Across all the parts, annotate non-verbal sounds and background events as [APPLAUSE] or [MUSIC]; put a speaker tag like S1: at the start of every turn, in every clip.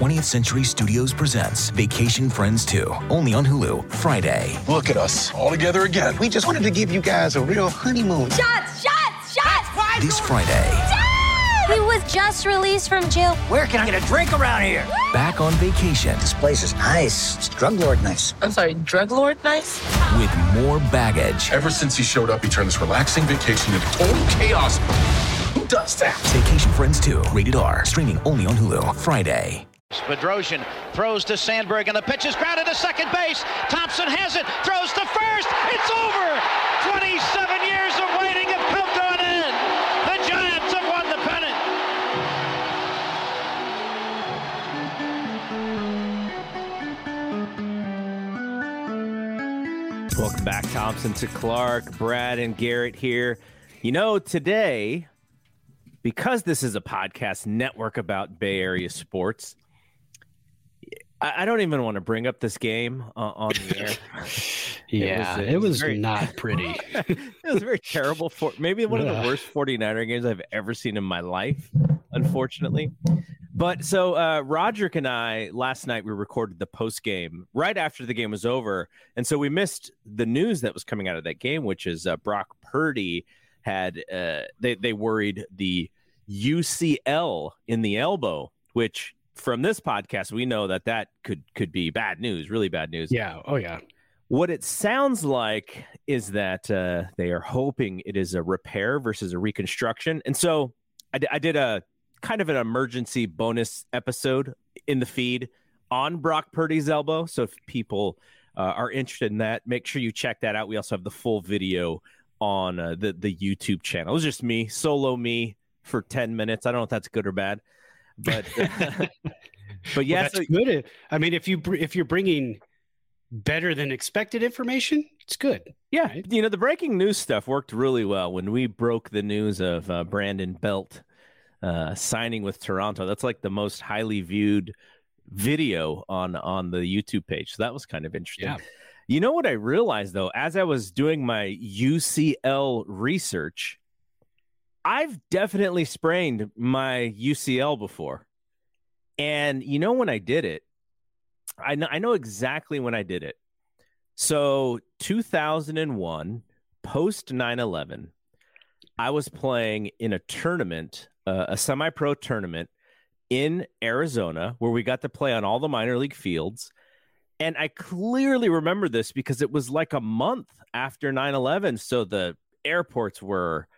S1: 20th Century Studios presents Vacation Friends 2, only on Hulu, Friday.
S2: Look at us, all together again.
S3: We just wanted to give you guys a real honeymoon.
S4: Shots, shots, shots!
S1: This Friday.
S4: Dad! He was just released from jail.
S5: Where can I get a drink around here?
S1: Back on vacation.
S3: This place is nice. It's drug lord nice.
S6: I'm sorry, drug lord nice?
S1: With more baggage.
S2: Ever since he showed up, he turned this relaxing vacation into total chaos. Who does that?
S1: Vacation Friends 2, rated R, streaming only on Hulu, Friday.
S7: Bedrosian throws to Sandberg, and the pitch is grounded to second base. Thompson has it, throws to first. It's over. 27 years of waiting have come to an end. The Giants have won the pennant.
S8: Welcome back, Thompson to Clark, Brad, and Garrett here. You know, today, because this is a podcast network about Bay Area sports, I, I don't even want to bring up this game uh, on the air.
S9: yeah, [LAUGHS] [LAUGHS] it was, it was very, not [LAUGHS] pretty.
S8: it was very terrible for maybe one of the worst 49er games I've ever seen in my life, unfortunately. But so uh, Roderick and I last night we recorded the post game right after the game was over, and so we missed the news that was coming out of that game, which is uh, Brock Purdy had uh, they they worried the UCL in the elbow, which from this podcast, we know that that could could be bad news, really bad news.
S9: Yeah. Oh yeah.
S8: What it sounds like is that uh, they are hoping it is a repair versus a reconstruction, and so I, d- I did a kind of an emergency bonus episode in the feed on Brock Purdy's elbow. So if people uh, are interested in that, make sure you check that out. We also have the full video on uh, the the YouTube channel. It was just me, solo me for ten minutes. I don't know if that's good or bad. But uh, [LAUGHS] but yeah,
S9: well, that's so, good. I mean, if you if you're bringing better than expected information, it's good.
S8: Yeah, right? you know the breaking news stuff worked really well when we broke the news of uh, Brandon Belt uh, signing with Toronto. That's like the most highly viewed video on on the YouTube page. So that was kind of interesting. Yeah. You know what I realized though, as I was doing my UCL research, I've definitely sprained my UCL before. And you know when I did it, I know I know exactly when I did it. So 2001, post 9/11, I was playing in a tournament, uh, a semi-pro tournament in Arizona where we got to play on all the minor league fields. And I clearly remember this because it was like a month after 9/11, so the airports were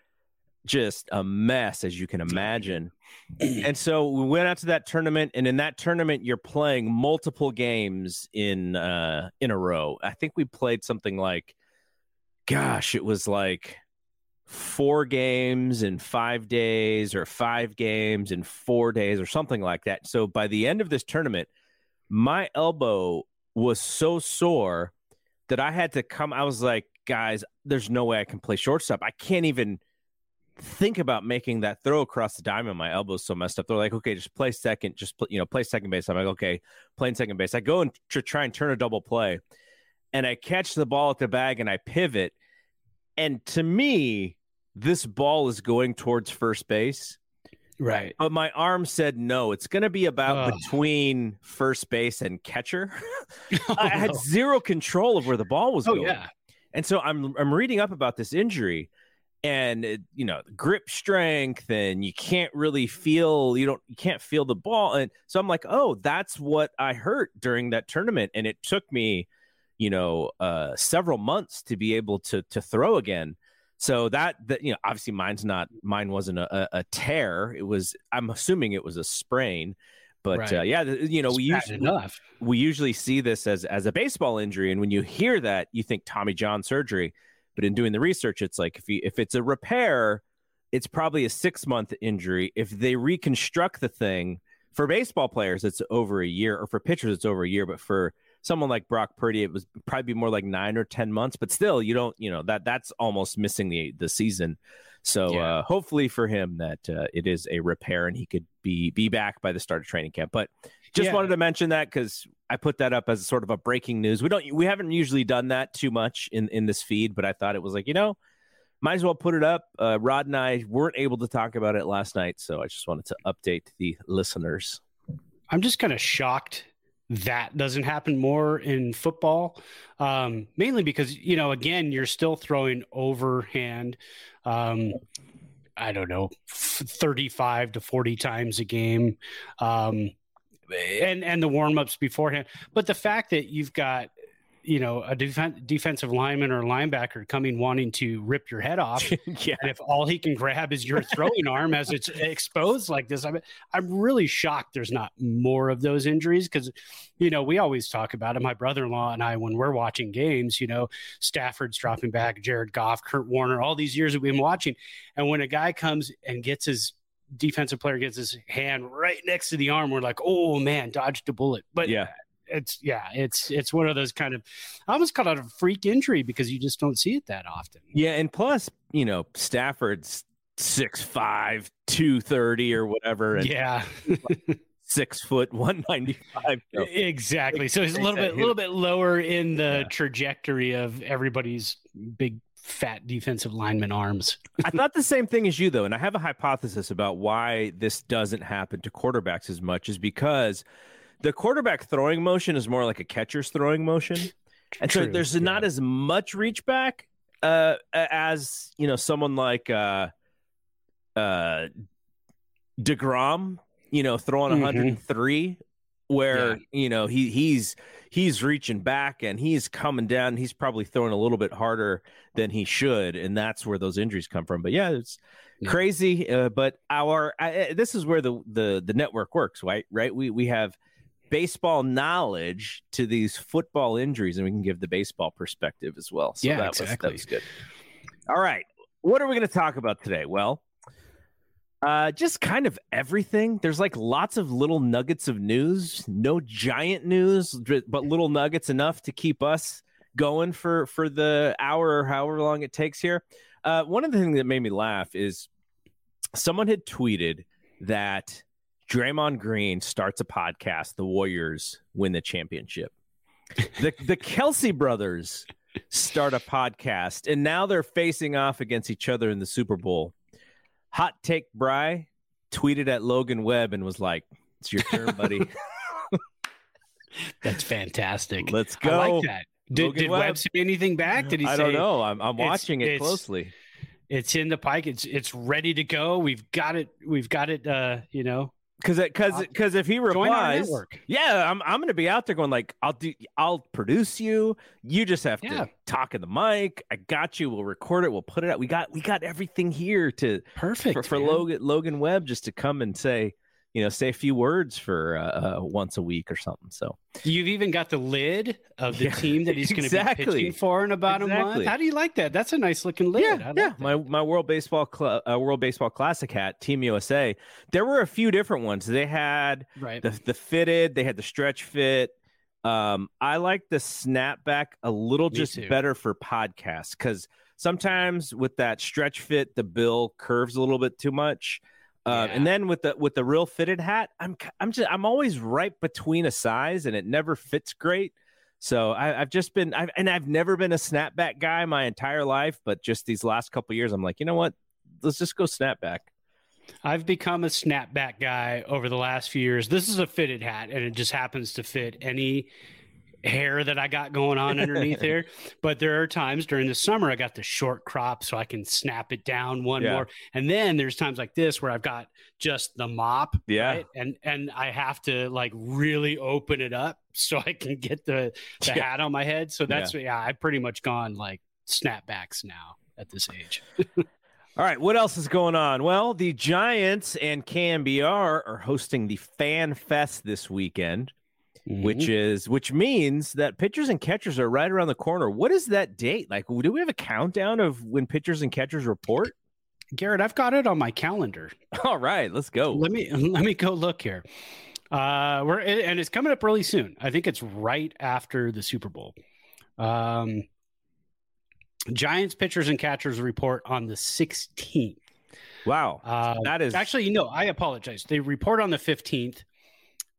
S8: just a mess as you can imagine. and so we went out to that tournament and in that tournament you're playing multiple games in uh in a row. I think we played something like gosh, it was like four games in 5 days or 5 games in 4 days or something like that. So by the end of this tournament my elbow was so sore that I had to come I was like, guys, there's no way I can play shortstop. I can't even think about making that throw across the diamond. My elbow's so messed up. They're like, okay, just play second, just play, you know, play second base. I'm like, okay, playing second base. I go and tr- try and turn a double play, and I catch the ball at the bag and I pivot. And to me, this ball is going towards first base.
S9: Right.
S8: But my arm said no. It's going to be about
S9: Ugh.
S8: between first base and catcher.
S9: Oh, [LAUGHS] [LAUGHS]
S8: I had oh,
S9: no.
S8: zero control of where the ball was
S9: Oh
S8: going.
S9: yeah.
S8: And so I'm I'm reading up about this injury and it, you know, grip strength and you can't really feel you don't you can't feel the ball and so I'm like, "Oh, that's what I hurt during that tournament." And it took me, you know, uh several months to be able to to throw again. So that that you know, obviously mine's not mine wasn't a, a, tear. It was I'm assuming it was a sprain. But
S9: Right.
S8: uh, yeah, you know, we
S9: It's
S8: usually
S9: enough.
S8: we usually see this as as a baseball injury and when you hear that you think tommy john surgery but in doing the research it's like if you if it's a repair it's probably a six month injury. If they reconstruct the thing for baseball players it's over a year or for pitchers it's over a year but for someone like brock purdy it was probably more like nine or ten months but still you don't you know that that's almost missing the the season so
S9: Yeah.
S8: uh, hopefully for him that uh, it is a repair and he could be be back by the start of training camp but just
S9: Yeah.
S8: wanted to mention that because I put that up as sort of a breaking news. We don't we haven't usually done that too much in in this feed, but I thought it was like you know might as well put it up. Uh, Rod and I weren't able to talk about it last night, so I just wanted to update the listeners.
S9: I'm just kind of shocked that doesn't happen more in football. Um, mainly because, you know, again, you're still throwing overhand. Um, I don't know, 35 to 40 times a game. Um, and, and the warm ups beforehand. But the fact that you've got, you know, a defen- defensive lineman or linebacker coming wanting to rip your head off. [LAUGHS]
S8: yeah,
S9: And if all he can grab is your throwing arm as it's exposed like this, I mean, I'm really shocked there's not more of those injuries because, you know, we always talk about it. My brother in law and I, when we're watching games, you know, Stafford's dropping back, Jared Goff, Kurt Warner, all these years that we've been watching. And when a guy comes and gets his defensive player gets his hand right next to the arm, we're like, oh man, dodged a bullet. But
S8: yeah,
S9: it's yeah, it's it's one of those kind of I almost call it a freak injury because you just don't see it that often.
S8: yeah, and plus you know Stafford's six five, two thirty or whatever, and
S9: Yeah. [LAUGHS]
S8: six foot one ninety five.
S9: Exactly. So he's a little bit, a little bit lower in the trajectory of everybody's big fat defensive lineman arms.
S8: I thought the same thing as you, though, and I have a hypothesis about why this doesn't happen to quarterbacks as much, is because the quarterback throwing motion is more like a catcher's throwing motion, and so there's
S9: yeah.
S8: not as much reach back uh, as you know someone like uh, uh, Degrom, you know, throwing
S9: Mhm.
S8: 103, where you know he he's he's reaching back and he's coming down. He's probably throwing a little bit harder than he should, and that's where those injuries come from. But yeah, it's
S9: Yeah.
S8: crazy. Uh, but our I, this is where the the the network works, right? Right? We we have baseball knowledge to these football injuries, and we can give the baseball perspective as well. So
S9: Yeah,
S8: that was
S9: exactly.
S8: that was good. All right, what are we going to talk about today? Well. Uh, just kind of everything. There's like lots of little nuggets of news. No giant news, but little nuggets enough to keep us going for for the hour or however long it takes here. Uh, one of the things that made me laugh is someone had tweeted that Draymond Green starts a podcast. The Warriors win the championship. the the Kelce brothers start a podcast, and now they're facing off against each other in the Super Bowl. Hot take Bry tweeted at Logan Webb and was like, "It's your turn, buddy. [LAUGHS]
S9: That's fantastic.
S8: Let's go.
S9: I
S8: go."
S9: like that. Did,
S8: Logan
S9: did
S8: Webb.
S9: Webb say anything back? Did he say anything?
S8: I
S9: say
S8: don't know. I'm I'm
S9: It's-
S8: watching it
S9: it's-
S8: closely.
S9: it's in the pike? It's it's ready to go. We've got it. We've got it. Uh, you know,
S8: Because because because if he replies, yeah, I'm I'm gonna be out there going like I'll do I'll produce you. You just have
S9: Yeah.
S8: to talk in the mic. I got you. We'll record it. We'll put it out. We got we got everything here to
S9: Perfect
S8: for, for. Logan Logan Webb just to come and say you know say a few words for uh, uh, once a week or something. So
S9: You've even got the lid of the
S8: Yeah,
S9: team that he's going to
S8: exactly.
S9: be pitching for in about a
S8: Exactly.
S9: month. How do you like that? That's a nice looking lid. I like
S8: yeah.
S9: that.
S8: My my World Baseball Cl- uh, World Baseball Classic hat, Team USA. There were a few different ones. They had
S9: right.
S8: the the fitted. They had the stretch fit. Um, I like the snapback a little
S9: Me
S8: just
S9: too.
S8: better for podcasts because sometimes with that stretch fit, the bill curves a little bit too much. Uh,
S9: Yeah.
S8: And then with the with the real fitted hat, I'm I'm just I'm always right between a size, and it never fits great. So I, I've just been, I've, and I've never been a snapback guy my entire life, but just these last couple years, I'm like, you know what? Let's just go snapback.
S9: I've become a snapback guy over the last few years. This is a fitted hat, and it just happens to fit any hair that I got going on underneath [LAUGHS] here. But there are times during the summer I got the short crop so I can snap it down one
S8: Yeah.
S9: more. And then there's times like this where I've got just the mop.
S8: Yeah.
S9: right? And and I have to like really open it up [LAUGHS] so I can get the, the
S8: Yeah.
S9: hat on my head. So that's yeah, I've pretty much gone like snapbacks now at this age. [LAUGHS]
S8: All right, what else is going on? Well, the Giants and KNBR are hosting the Fan Fest this weekend, which is which means that pitchers and catchers are right around the corner. What is that date? Like, do we have a countdown of when pitchers and catchers report?
S9: Garrett, I've got it on my calendar. [LAUGHS]
S8: All right, let's go.
S9: Let me [LAUGHS] let me go look here. Uh, we're and it's coming up really soon. I think it's right after the Super Bowl. Um, Giants pitchers and catchers report on the 16th.
S8: Wow,
S9: Uh,
S8: that is
S9: actually no. I apologize. They report on the 15th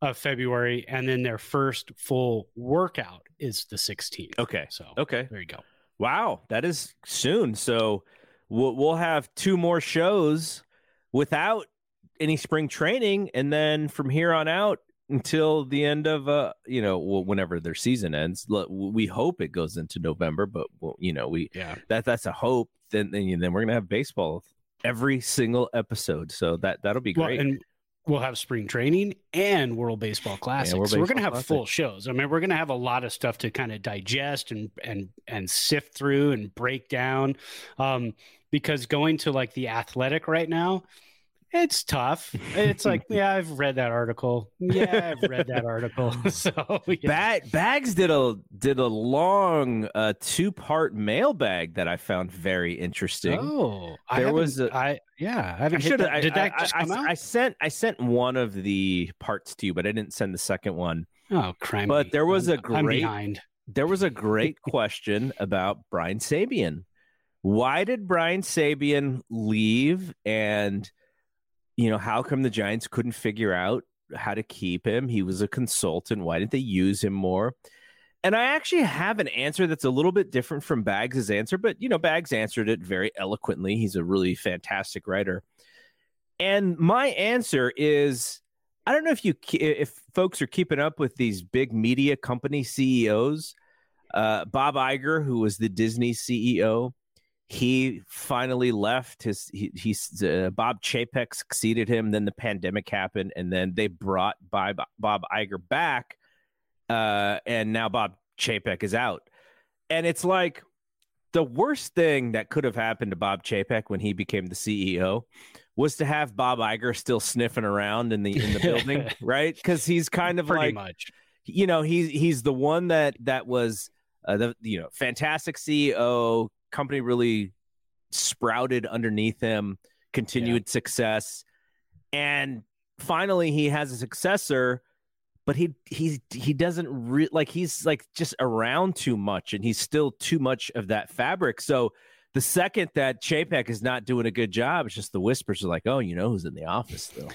S9: of February, and then their first full workout is the 16th.
S8: okay.
S9: So
S8: Okay,
S9: there you go.
S8: Wow, that is soon. So we'll we'll have two more shows without any spring training, and then from here on out until the end of uh you know well, whenever their season ends. We hope it goes into November, but well, you know we
S9: Yeah.
S8: that that's a hope. Then then, then we're gonna have baseball every single episode. So that that'll be
S9: Well,
S8: great.
S9: and we'll have spring training and World Baseball Classic.
S8: World
S9: so we're going to have
S8: Classic.
S9: full shows. I mean, we're going to have a lot of stuff to kind of digest and and and sift through and break down. Um, because going to like the athletic right now, it's tough. It's like, [LAUGHS] yeah, I've read that article. Yeah, I've read that article. [LAUGHS] so yeah.
S8: Bag, Bags did a did a long uh, two part mailbag that I found very interesting.
S9: Oh,
S8: There
S9: haven't-
S8: was a-
S9: I yeah, I
S8: I should have.
S9: Did that
S8: I,
S9: just come
S8: I,
S9: out?
S8: I sent I sent one of the parts to you, but I didn't send the second one.
S9: oh, crime.
S8: but there was a
S9: I'm
S8: great-
S9: behind.
S8: There was a great [LAUGHS] question about Brian Sabean. Why did Brian Sabean leave? And you know, how come the Giants couldn't figure out how to keep him? He was a consultant. Why didn't they use him more? And I actually have an answer that's a little bit different from Bags' answer, but you know, Bags answered it very eloquently. He's a really fantastic writer. And my answer is I don't know if you if folks are keeping up with these big media company CEOs. Uh, Bob Iger, who was the Disney CEO, he finally left. His he, he's uh, Bob Chapek succeeded him. Then the pandemic happened, and then they brought Bob Bob Iger back, uh, and now Bob Chapek is out. And it's like the worst thing that could have happened to Bob Chapek when he became the CEO was to have Bob Iger still sniffing around in the in the building, [LAUGHS] right? Because he's kind of
S9: Pretty
S8: like
S9: much.
S8: you know he's he's the one that that was uh, the you know fantastic CEO company really sprouted underneath him continued success and finally he has a successor but he he he doesn't re- like he's like just around too much and he's still too much of that fabric so the second that Chapek is not doing a good job, it's just the whispers are like, "Oh, you know who's in the office though.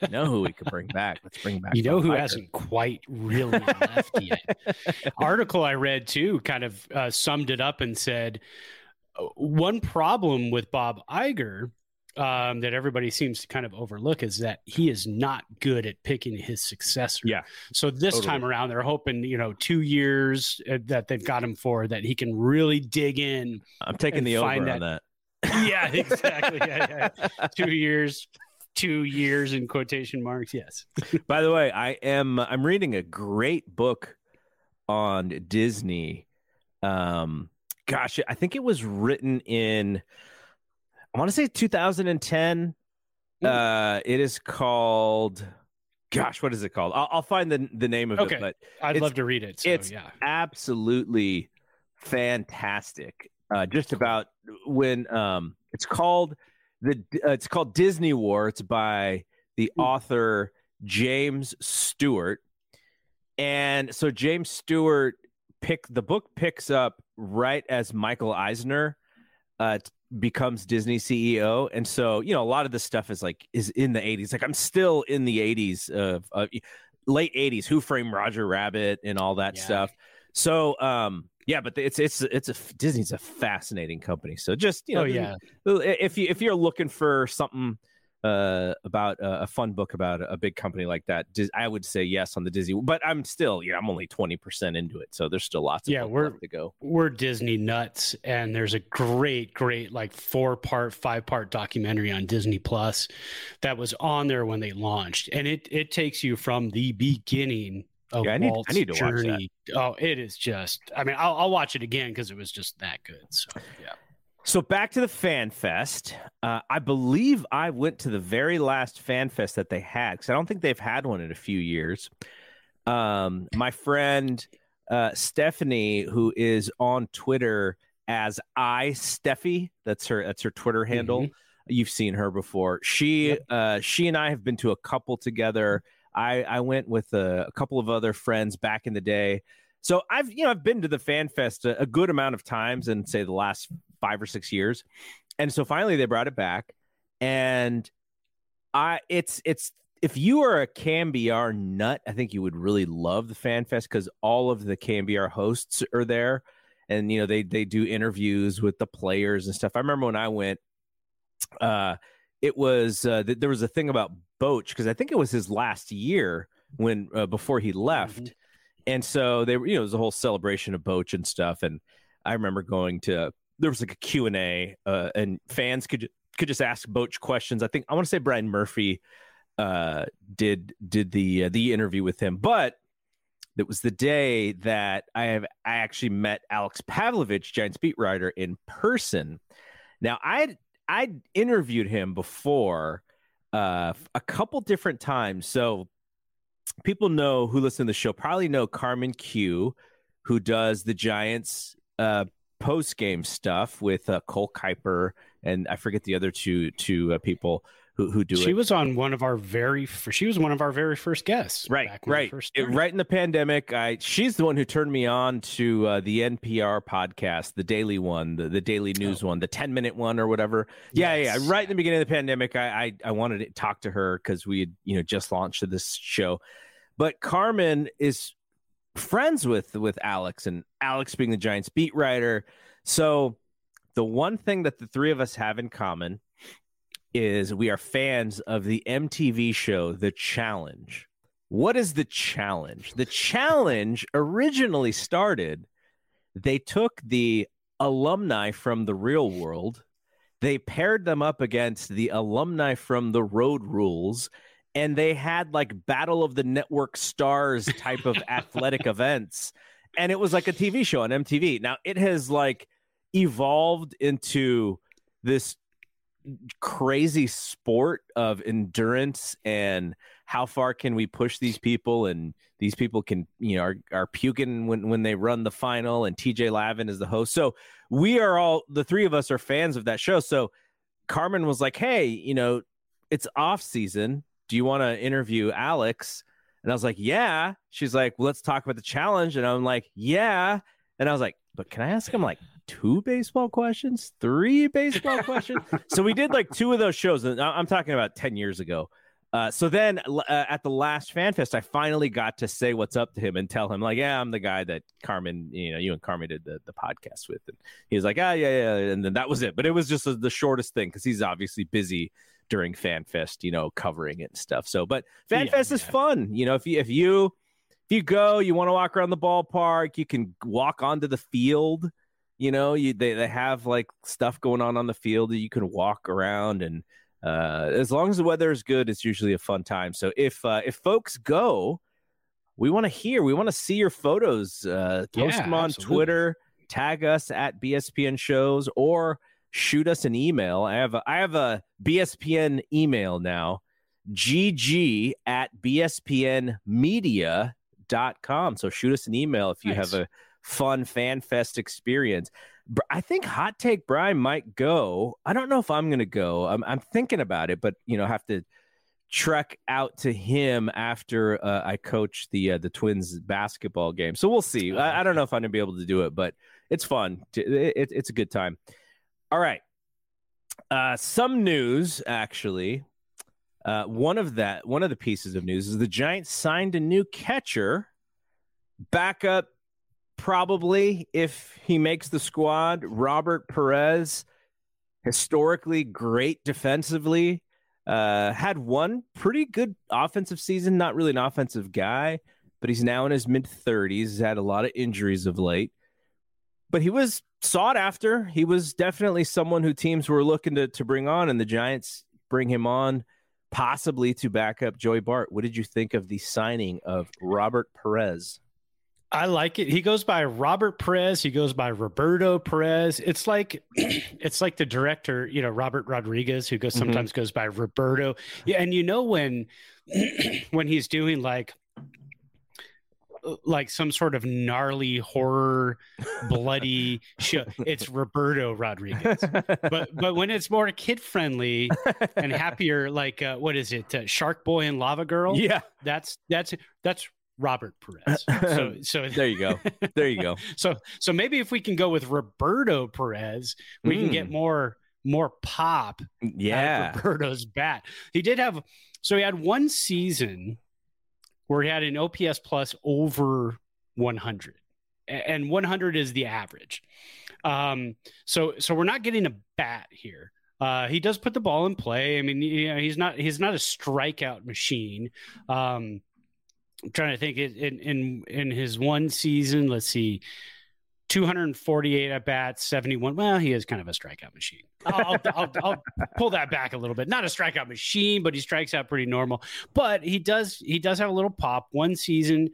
S8: you know who we could bring back? Let's bring back." [LAUGHS]
S9: You know who
S8: Iger."
S9: hasn't quite really left yet? [LAUGHS] Article I read too kind of uh, summed it up and said uh, one problem with Bob Iger um, that everybody seems to kind of overlook is that he is not good at picking his successor.
S8: Yeah.
S9: So this
S8: Totally.
S9: time around, they're hoping you know two years uh, that they've got him for that he can really dig in.
S8: I'm taking the over
S9: find
S8: on that.
S9: Yeah, [LAUGHS] exactly. yeah, yeah. Two years, two years in quotation marks. Yes. [LAUGHS]
S8: By the way, I am I'm reading a great book on Disney. Um gosh, I think it was written in I want to say 2010. Uh it is called gosh, what is it called? I'll, I'll find the the name of
S9: Okay.
S8: it, but
S9: I'd love to read it. So,
S8: it's
S9: yeah.
S8: absolutely fantastic. Uh, just about when um, it's called the uh, it's called Disney War. It's by the author James Stewart, and so James Stewart pick the book picks up right as Michael Eisner uh, becomes Disney CEO, and so you know a lot of this stuff is like is in the '80s. Like I'm still in the '80s of uh, late '80s. Who Framed Roger Rabbit and all that
S9: Yeah.
S8: stuff. So um yeah, but it's it's it's a Disney's a fascinating company. So just you know,
S9: oh yeah.
S8: if you if you're looking for something uh, about a, a, fun book about a, a, big company like that, I would say yes on the Disney. But I'm still, yeah, I'm only twenty percent into it, so there's still lots of
S9: yeah, we're,
S8: to go.
S9: We're Disney nuts, and there's a great, great like four part, five part documentary on Disney Plus that was on there when they launched, and it it takes you from the beginning of yeah, I need, I need to journey. watch that. Oh, it is just. I mean, I'll, I'll watch it again because it was just that good. So yeah.
S8: So back to the Fan Fest. Uh, I believe I went to the very last Fan Fest that they had because I don't think they've had one in a few years. Um, my friend uh, Stephanie, who is on Twitter as I Steffi, that's her that's her Twitter handle. Mm-hmm. You've seen her before. She yep. uh, she and I have been to a couple together. I I went with a, a couple of other friends back in the day. So I've you know I've been to the Fan Fest a, a good amount of times in say the last five or six years. And so finally they brought it back. And I it's it's if you are a KNBR nut, I think you would really love the Fan Fest because all of the KNBR hosts are there. And you know, they they do interviews with the players and stuff. I remember when I went, uh, it was uh, th- there was a thing about Boch because I think it was his last year when uh, before he left, mm-hmm. and so they were you know it was a whole celebration of Boch and stuff. And I remember going to there was like a Q&A uh, and fans could could just ask Boch questions. I think I want to say Brian Murphy uh, did did the uh, the interview with him, but it was the day that I have I actually met Alex Pavlovic, Giants beat writer, in person. Now I I interviewed him before uh, a couple different times, so people know who listen to the show probably know Carmen Kiew, who does the Giants uh, post game stuff with uh, Cole Kuiper and I forget the other two two uh, people who who do
S9: she
S8: it.
S9: She was on one of our very she was one of our very first guests.
S8: Right, right, it, right in the pandemic. I she's the one who turned me on to uh, the NPR podcast, the daily one, the, the daily news oh. one, the ten minute one or whatever. Yeah, yes. yeah. Right in the beginning of the pandemic, I I, I wanted to talk to her because we had you know just launched this show. But Carmen is friends with with Alex and Alex being the Giants beat writer. So the one thing that the three of us have in common is we are fans of the MTV show The Challenge. What is the challenge? The challenge originally started they took the alumni from the real world, they paired them up against the alumni from the road rules and they had like battle of the network stars type of athletic [LAUGHS] events and it was like a tv show on mtv now it has like evolved into this crazy sport of endurance and how far can we push these people and these people can you know are, are puking when when they run the final and tj lavin is the host. So we are all the three of us are fans of that show. So carmen was like hey you know it's off season do you want to interview Alex? And I was like, yeah. She's like, well, let's talk about the challenge. And I'm like, yeah. And I was like, but can I ask him like two baseball questions, three baseball [LAUGHS] questions? so we did like two of those shows. And I'm talking about 10 years ago. Uh, so then uh, at the last fan fest, I finally got to say what's up to him and tell him like, yeah, I'm the guy that Carmen, you know, you and Carmen did the, the podcast with. And he was like, ah, yeah, yeah. And then that was it. But it was just a, the shortest thing because he's obviously busy during FanFest, you know, covering it and stuff. So, but FanFest yeah, is fun. You know, if you if you if you go, you want to walk around the ballpark, you can walk onto the field. You know, you they they have like stuff going on on the field that you can walk around and uh, as long as the weather is good, it's usually a fun time. So if uh, if folks go, we want to hear, we want to see your photos. Uh, post yeah, them on absolutely. Twitter, tag us at BSPN shows, or shoot us an email. I have a, I have a BSPN email now, gg at bspnmedia.com. So shoot us an email if you nice. have a fun fan fest experience. I think Hot Take Brian might go. I don't know if I'm going to go. I'm, I'm thinking about it, but you know, have to trek out to him after uh, I coach the uh, the Twins basketball game. So we'll see. I, I, don't know if I'm going to be able to do it, but it's fun. It, it, it's a good time. All right. Uh, some news, actually. Uh, one of that, one of the pieces of news is the Giants signed a new catcher, backup, probably if he makes the squad. Robert Perez, historically great defensively, Uh, had one pretty good offensive season. Not really an offensive guy, but he's now in his mid 30s. He's had a lot of injuries of late, but he was sought after. He was definitely someone who teams were looking to to bring on, and the Giants bring him on possibly to back up Joey Bart. What did you think of the signing of Robert Perez?
S9: I like it. He goes by Robert Perez. He goes by Roberto Perez. It's like [CLEARS THROAT] it's like the director, you know, Robert Rodriguez, who goes sometimes mm-hmm. goes by Roberto. Yeah, and you know when [CLEARS THROAT] when he's doing like like some sort of gnarly horror bloody show it's roberto rodriguez but [LAUGHS] but when it's more kid friendly and [LAUGHS] happier like uh, what is it uh, shark boy and lava girl
S8: yeah
S9: that's that's that's Robert Perez. So, [LAUGHS] so
S8: there you go. There you go.
S9: so, so maybe if we can go with Roberto Perez, we mm. can get mm. more more pop.
S8: Yeah,
S9: Roberto's bat. He did have. So he had one season where he had an OPS plus over 100, and 100 is the average. Um, so so we're not getting a bat here. Uh, he does put the ball in play. I mean, you know, he's not he's not a strikeout machine. Um, I'm trying to think in in in his one season. Let's see, 248 at bats, 71. Well, he is kind of a strikeout machine. I'll, I'll, I'll, pull that back a little bit. Not a strikeout machine, but he strikes out pretty normal. But he does he does have a little pop. One season,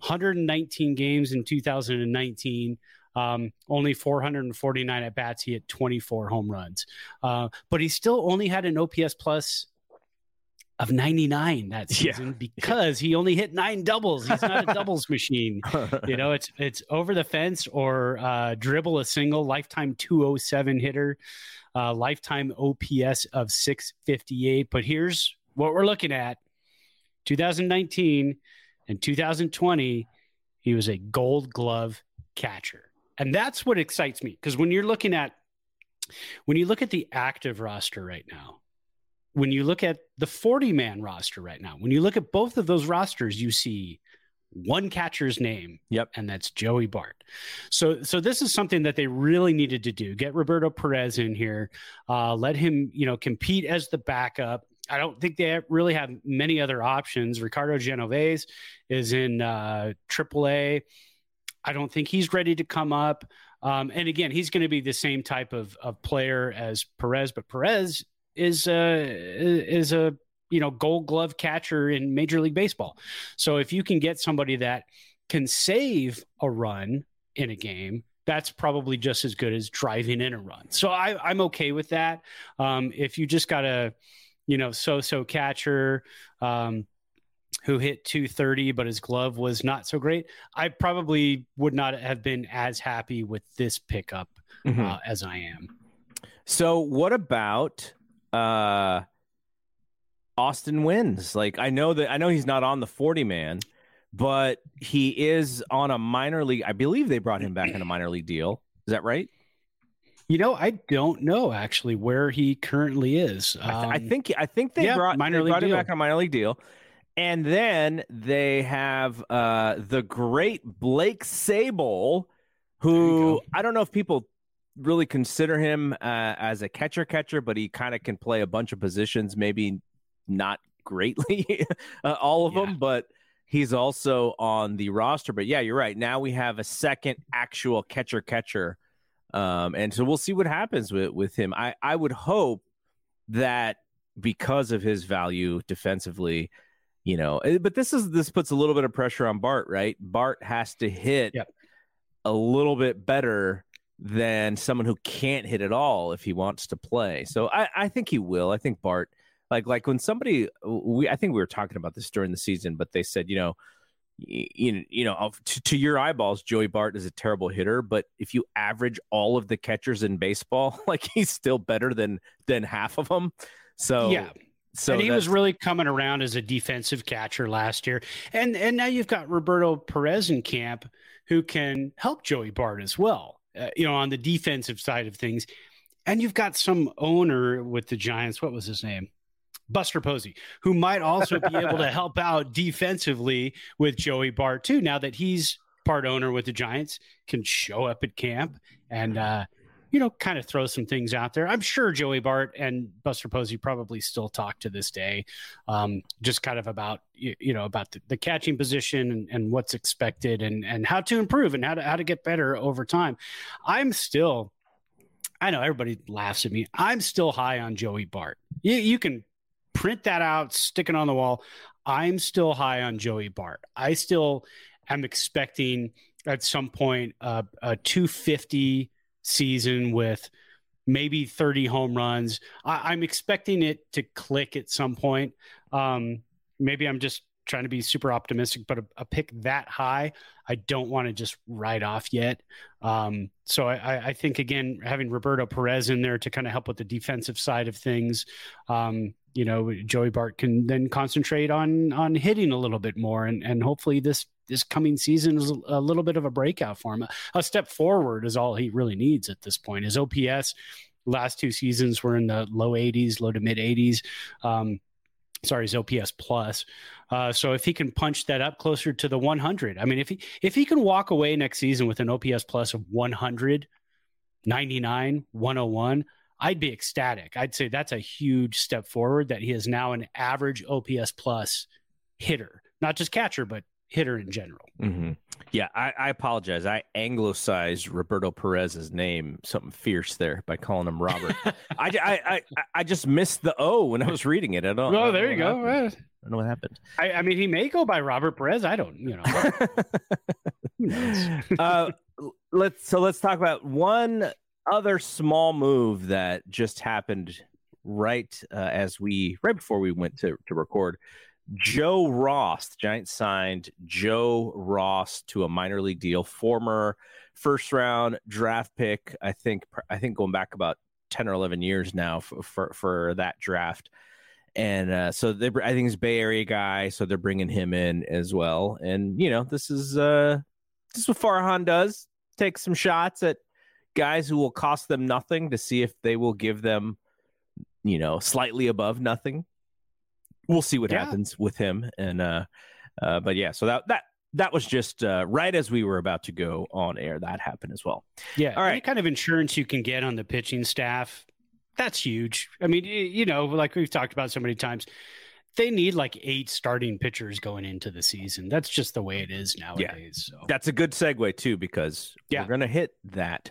S9: 119 games in 2019. Um, only 449 at bats. He had 24 home runs, uh, but he still only had an OPS plus of 99 that [LAUGHS] season yeah. because he only hit nine doubles. He's not a [LAUGHS] doubles machine. You know, it's it's over the fence or uh, dribble a single, lifetime 207 hitter, uh, lifetime OPS of 658. But here's what we're looking at 2019 and 2020, he was a gold glove catcher. And that's what excites me because when you're looking at when you look at the active roster right now, when you look at the 40 man roster right now, when you look at both of those rosters, you see one catcher's name.
S8: Yep.
S9: And that's Joey Bart. So so this is something that they really needed to do. Get Roberto Perez in here. Uh, let him, you know, compete as the backup. I don't think they really have many other options. Ricardo Genovese is in uh, AAA. I don't think he's ready to come up. Um, and again, he's going to be the same type of, of player as Perez, but Perez is a is a you know gold glove catcher in major league baseball. So if you can get somebody that can save a run in a game that's probably just as good as driving in a run. So I, i'm okay with that. Um, if you just got a you know so-so catcher um, who hit 230 but his glove was not so great i probably would not have been as happy with this pickup mm-hmm. uh, as i am.
S8: So what about uh, Austin Wynns. Like I know that I know he's not on the 40 man, but he is on a minor league. I believe they brought him back in a minor league deal. Is that right?
S9: You know, I don't know actually where he currently is.
S8: Um, I, th- I, um, think I think they yeah, brought, minor they league brought him back on a minor league deal. And then they have uh, the great Blake Sabol, who I don't know if people really consider him uh, as a catcher catcher, but he kind of can play a bunch of positions, maybe not greatly [LAUGHS] uh, all of yeah. them, but he's also on the roster. But yeah, you're right. Now we have a second actual catcher catcher. Um, and so we'll see what happens with, with him. I, I would hope that because of his value defensively, you know, eh, but this is this puts a little bit of pressure on Bart, right? Bart has to hit
S9: yep.
S8: a little bit better than someone who can't hit at all if he wants to play. So I, I think he will. I think Bart, like like when somebody we I think we were talking about this during the season, but they said you know. You, you know to, to your eyeballs joey bart is a terrible hitter but if you average all of the catchers in baseball [LAUGHS] like he's still better than than half of them so
S9: yeah so and he was really coming around as a defensive catcher last year and and now you've got roberto perez in camp who can help joey bart as well uh, you know, on the defensive side of things. And you've got some owner with the Giants. What was his name? Buster Posey, who might also be able to [LAUGHS] help out defensively with Joey Bart too. Now that he's part owner with the Giants, can show up at camp and uh, you know, kind of throw some things out there. I'm sure Joey Bart and Buster Posey probably still talk to this day, um, just kind of about you, you know about the, the catching position and, and, what's expected and and how to improve and how to how to get better over time. I'm still, I know everybody laughs at me. I'm still high on Joey Bart. You you can print that out, stick it on the wall. I'm still high on Joey Bart. I still am expecting at some point uh, a 250 season with maybe 30 home runs. I, am expecting it to click at some point. Um, maybe I'm just trying to be super optimistic, but a, a pick that high, I don't want to just write off yet. Um, so I, I, think again, having Roberto Perez in there to kind of help with the defensive side of things, um, you know, Joey Bart can then concentrate on on hitting a little bit more, and and hopefully this this coming season is a little bit of a breakout for him. A step forward is all he really needs at this point. His OPS last two seasons were in the low 80s, low to mid 80s. Um, sorry, his OPS plus. Uh, so if he can punch that up closer to the 100, I mean, if he if he can walk away next season with an OPS plus of 100, 99, 101. I'd be ecstatic. I'd say that's a huge step forward that he is now an average OPS plus hitter, not just catcher, but hitter in general.
S8: Mm-hmm. Yeah, I, I, apologize. I anglicized Roberto Perez's name something fierce there by calling him Robert. I, I, I, I, just missed the O when I was reading it. I don't.
S9: Oh, there you go.
S8: Happened. I don't know what happened.
S9: I, I, mean, he may go by Robert Perez. I don't, you
S8: know. [LAUGHS] uh, let's so let's talk about one other small move that just happened right uh, as we right before we went to to record. Joe Ross, the Giants signed Joe Ross to a minor league deal, former first round draft pick. I think I think going back about ten or eleven years now for for, for that draft. And uh, so they, I think he's Bay Area guy, so they're bringing him in as well. And you know, this is uh, this is what Farhan does: take some shots at guys who will cost them nothing to see if they will give them, you know, slightly above nothing we'll see what yeah. happens with him. And uh, uh, but yeah, so that that that was just uh, right as we were about to go on air. That happened as well.
S9: Yeah. All right. Any kind of insurance you can get on the pitching staff, that's huge. I mean, you know, like we've talked about so many times, they need like eight starting pitchers going into the season. That's just the way it is nowadays. Yeah. So.
S8: That's a good segue too, because yeah. we're going to hit that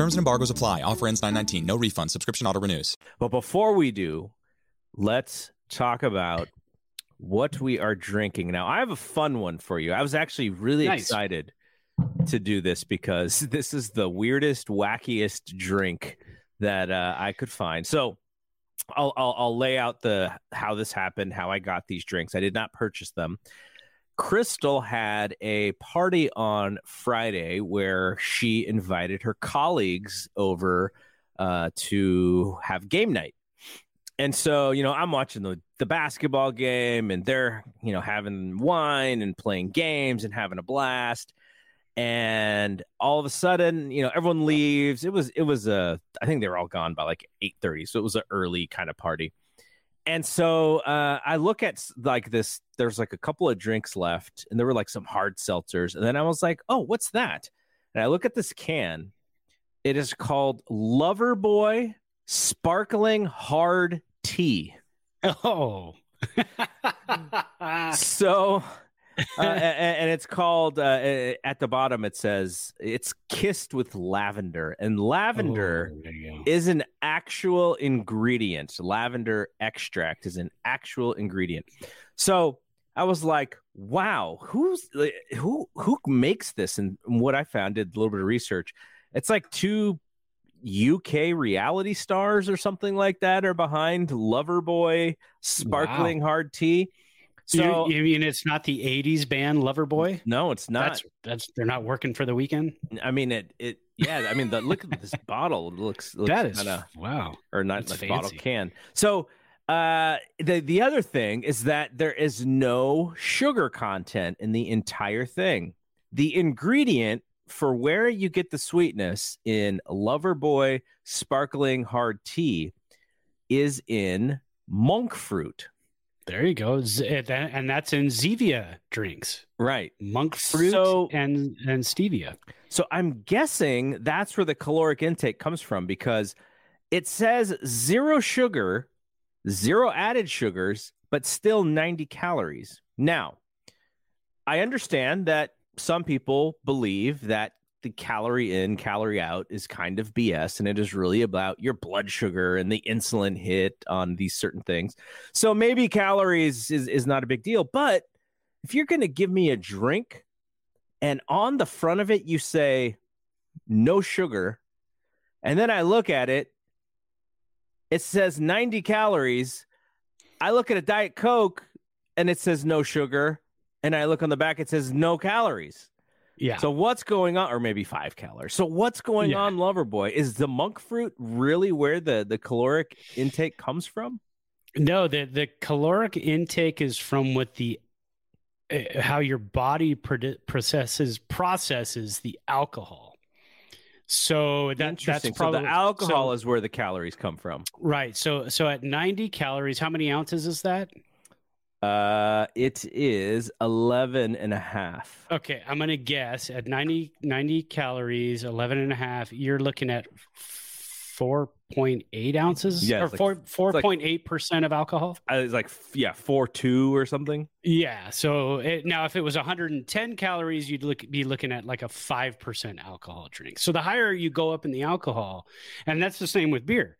S10: Terms and embargoes apply. Offer ends 919. No refund. Subscription auto renews.
S8: But before we do, let's talk about what we are drinking. Now, I have a fun one for you. I was actually really nice. excited to do this because [LAUGHS] this is the weirdest, wackiest drink that uh, I could find. So, I'll, I'll, I'll lay out the how this happened, how I got these drinks. I did not purchase them. Crystal had a party on Friday where she invited her colleagues over uh, to have game night. And so, you know, I'm watching the, the basketball game and they're, you know, having wine and playing games and having a blast. and all of a sudden, you know, everyone leaves. It was it was a I think they were all gone by like eight thirty, so it was an early kind of party. And so uh, I look at like this. There's like a couple of drinks left, and there were like some hard seltzers. And then I was like, "Oh, what's that?" And I look at this can. It is called Lover Boy Sparkling Hard Tea. [LAUGHS]
S9: Oh,
S8: so uh, and, and, it's called uh, at the bottom it says it's kissed with lavender. And lavender oh, is an actual ingredient. Lavender extract is an actual ingredient. So i was like wow who's who who makes this? And what i found did a little bit of research it's like two UK reality stars or something like that are behind Loverboy Sparkling wow. Hard Tea.
S9: So you, you, mean it's not the '80s band Loverboy?
S8: No, it's not.
S9: That's, that's they're not working for the weekend.
S8: I mean it. It yeah. I mean the look at this bottle. It looks, looks
S9: that is kinda, wow.
S8: Or not like bottle can. So uh, the the other thing is that there is no sugar content in the entire thing. The ingredient for where you get the sweetness in Loverboy sparkling hard tea is in monk fruit.
S9: There you go, eh, and that's in Zevia drinks,
S8: right?
S9: Monk fruit so, and and stevia.
S8: So I'm guessing that's where the caloric intake comes from because it says zero sugar, zero added sugars, but still 90 calories. Now, I understand that some people believe that the calorie in, calorie out is kind of BS, and it is really about your blood sugar and the insulin hit on these certain things. So maybe calories is, is not a big deal. But if you're going to give me a drink and on the front of it, you say no sugar, and then I look at it, it says 90 calories. I look at a Diet Coke and it says no sugar. And I look on the back, it says no calories.
S9: Yeah.
S8: So what's going on, or maybe five calories? So what's going yeah. on, Loverboy? Is the monk fruit really where the the caloric intake comes from?
S9: No, the the caloric intake is from what the uh, how your body processes processes the alcohol. So that, that's probably
S8: so the alcohol so, is where the calories come from.
S9: Right. So so at 90 calories, how many ounces is that?
S8: Uh, it is 11 and a half.
S9: Okay, I'm going to guess at 90, 90 calories, 11 and a half, you're looking at 4.8 ounces
S8: yeah,
S9: or like, 4, 4.8% like, of alcohol.
S8: Uh, it's like, yeah, 4, 2 or something.
S9: Yeah. So it, now if it was 110 calories, you'd look, be looking at like a 5% alcohol drink. So the higher you go up in the alcohol, and that's the same with beer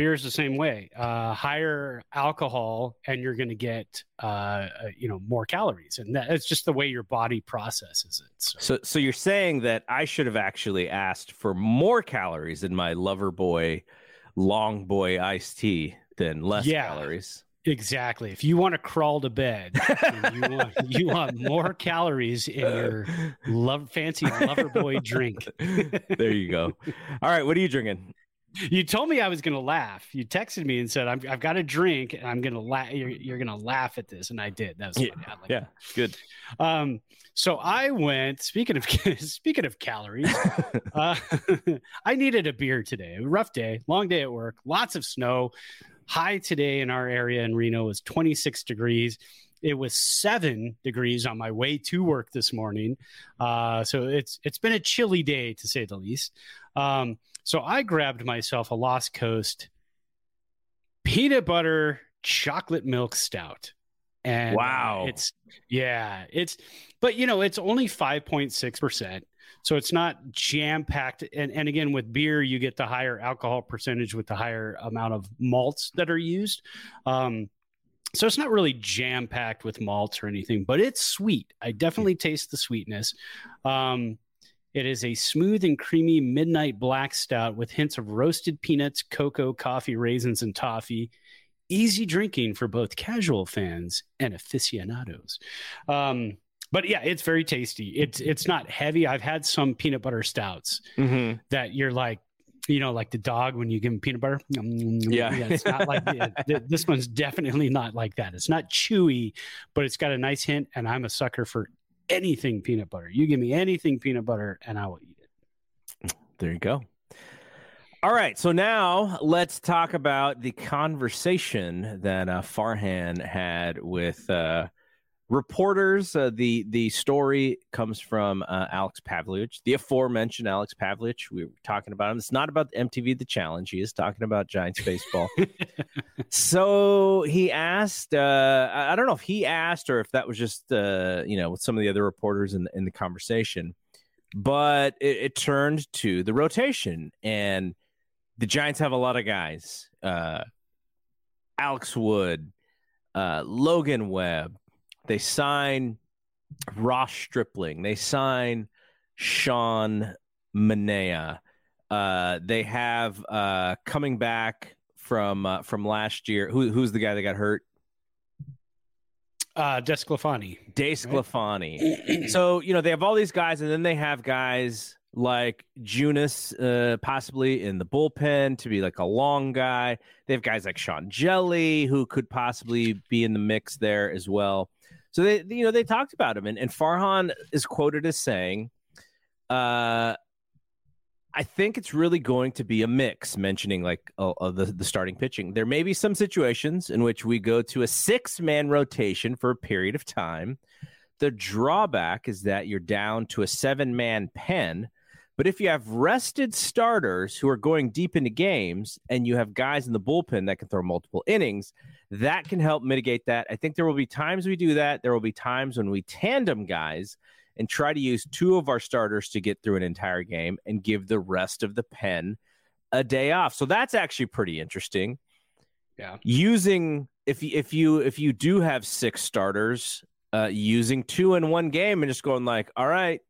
S9: beer is the same way uh, higher alcohol and you're going to get uh, uh, you know more calories and that's just the way your body processes it
S8: so. so. so you're saying that i should have actually asked for more calories in my lover boy long boy iced tea than less yeah. calories
S9: Exactly. If you want to crawl to bed, you want you want more calories in your [LAUGHS] love fancy lover boy drink.
S8: there you go. [LAUGHS] All right, what are you drinking?
S9: You told me I was going to laugh. You texted me and said, i have got a drink and I'm going to laugh. You're, you're going to laugh at this. And I did. That was
S8: yeah, like yeah good.
S9: Um, so I went, speaking of, [LAUGHS] speaking of calories, [LAUGHS] uh, [LAUGHS] I needed a beer today. A rough day, long day at work, lots of snow. High today in our area in Reno was 26 degrees. It was seven degrees on my way to work this morning. Uh, so it's, it's been a chilly day to say the least. Um, so I grabbed myself a Lost Coast peanut butter chocolate milk stout. And
S8: wow.
S9: It's yeah, it's but you know, it's only 5.6%. So it's not jam packed. And, and again, with beer, you get the higher alcohol percentage with the higher amount of malts that are used. Um, so it's not really jam packed with malts or anything, but it's sweet. I definitely taste the sweetness. Um, it is a smooth and creamy midnight black stout with hints of roasted peanuts, cocoa, coffee, raisins, and toffee. Easy drinking for both casual fans and aficionados. Um, but yeah, it's very tasty. It's it's not heavy. I've had some peanut butter stouts mm-hmm. that you're like, you know, like the dog when you give him peanut butter.
S8: Yeah,
S9: yeah it's not like [LAUGHS] this one's definitely not like that. It's not chewy, but it's got a nice hint. And I'm a sucker for anything peanut butter. You give me anything peanut butter, and I will eat it.
S8: There you go. All right, so now let's talk about the conversation that uh, Farhan had with uh, reporters. Uh, the the story comes from uh, Alex Pavlovic, the aforementioned Alex Pavlovic. We were talking about him. It's not about the MTV The Challenge. He is talking about Giants baseball. [LAUGHS] so he asked. Uh, I don't know if he asked or if that was just uh, you know with some of the other reporters in in the conversation, but it, it turned to the rotation and the Giants have a lot of guys. Uh, Alex Wood, uh, Logan Webb. They sign Ross Stripling. They sign Sean Manaea. Uh, they have uh, coming back from uh, from last year. Who, who's the guy that got hurt?
S9: Uh, DeSclafani.
S8: DeSclafani. Right? [CLEARS THROAT] so you know they have all these guys, and then they have guys like Junis, uh, possibly in the bullpen to be like a long guy. They have guys like Sean Hjelle who could possibly be in the mix there as well. So they, you know, they talked about him, and, and Farhan is quoted as saying, uh, "I think it's really going to be a mix." Mentioning like uh, uh, the the starting pitching, there may be some situations in which we go to a six man rotation for a period of time. The drawback is that you're down to a seven man pen but if you have rested starters who are going deep into games and you have guys in the bullpen that can throw multiple innings, that can help mitigate that. I think there will be times we do that. There will be times when we tandem guys and try to use two of our starters to get through an entire game and give the rest of the pen a day off. So that's actually pretty interesting.
S9: Yeah.
S8: Using if if you if you do have six starters, uh using two in one game and just going like, all right,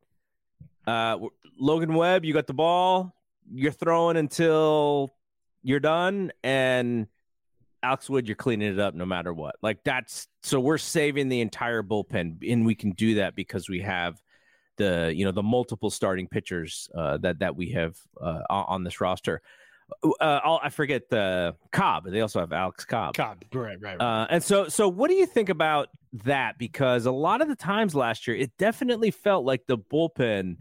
S8: uh, Logan Webb, you got the ball. You're throwing until you're done, and Alex Wood, you're cleaning it up no matter what. Like that's so we're saving the entire bullpen, and we can do that because we have the you know the multiple starting pitchers uh, that that we have uh, on this roster. Uh, i forget the Cobb. They also have Alex Cobb.
S9: Cobb, right, right. right.
S8: Uh, and so, so what do you think about that? Because a lot of the times last year, it definitely felt like the bullpen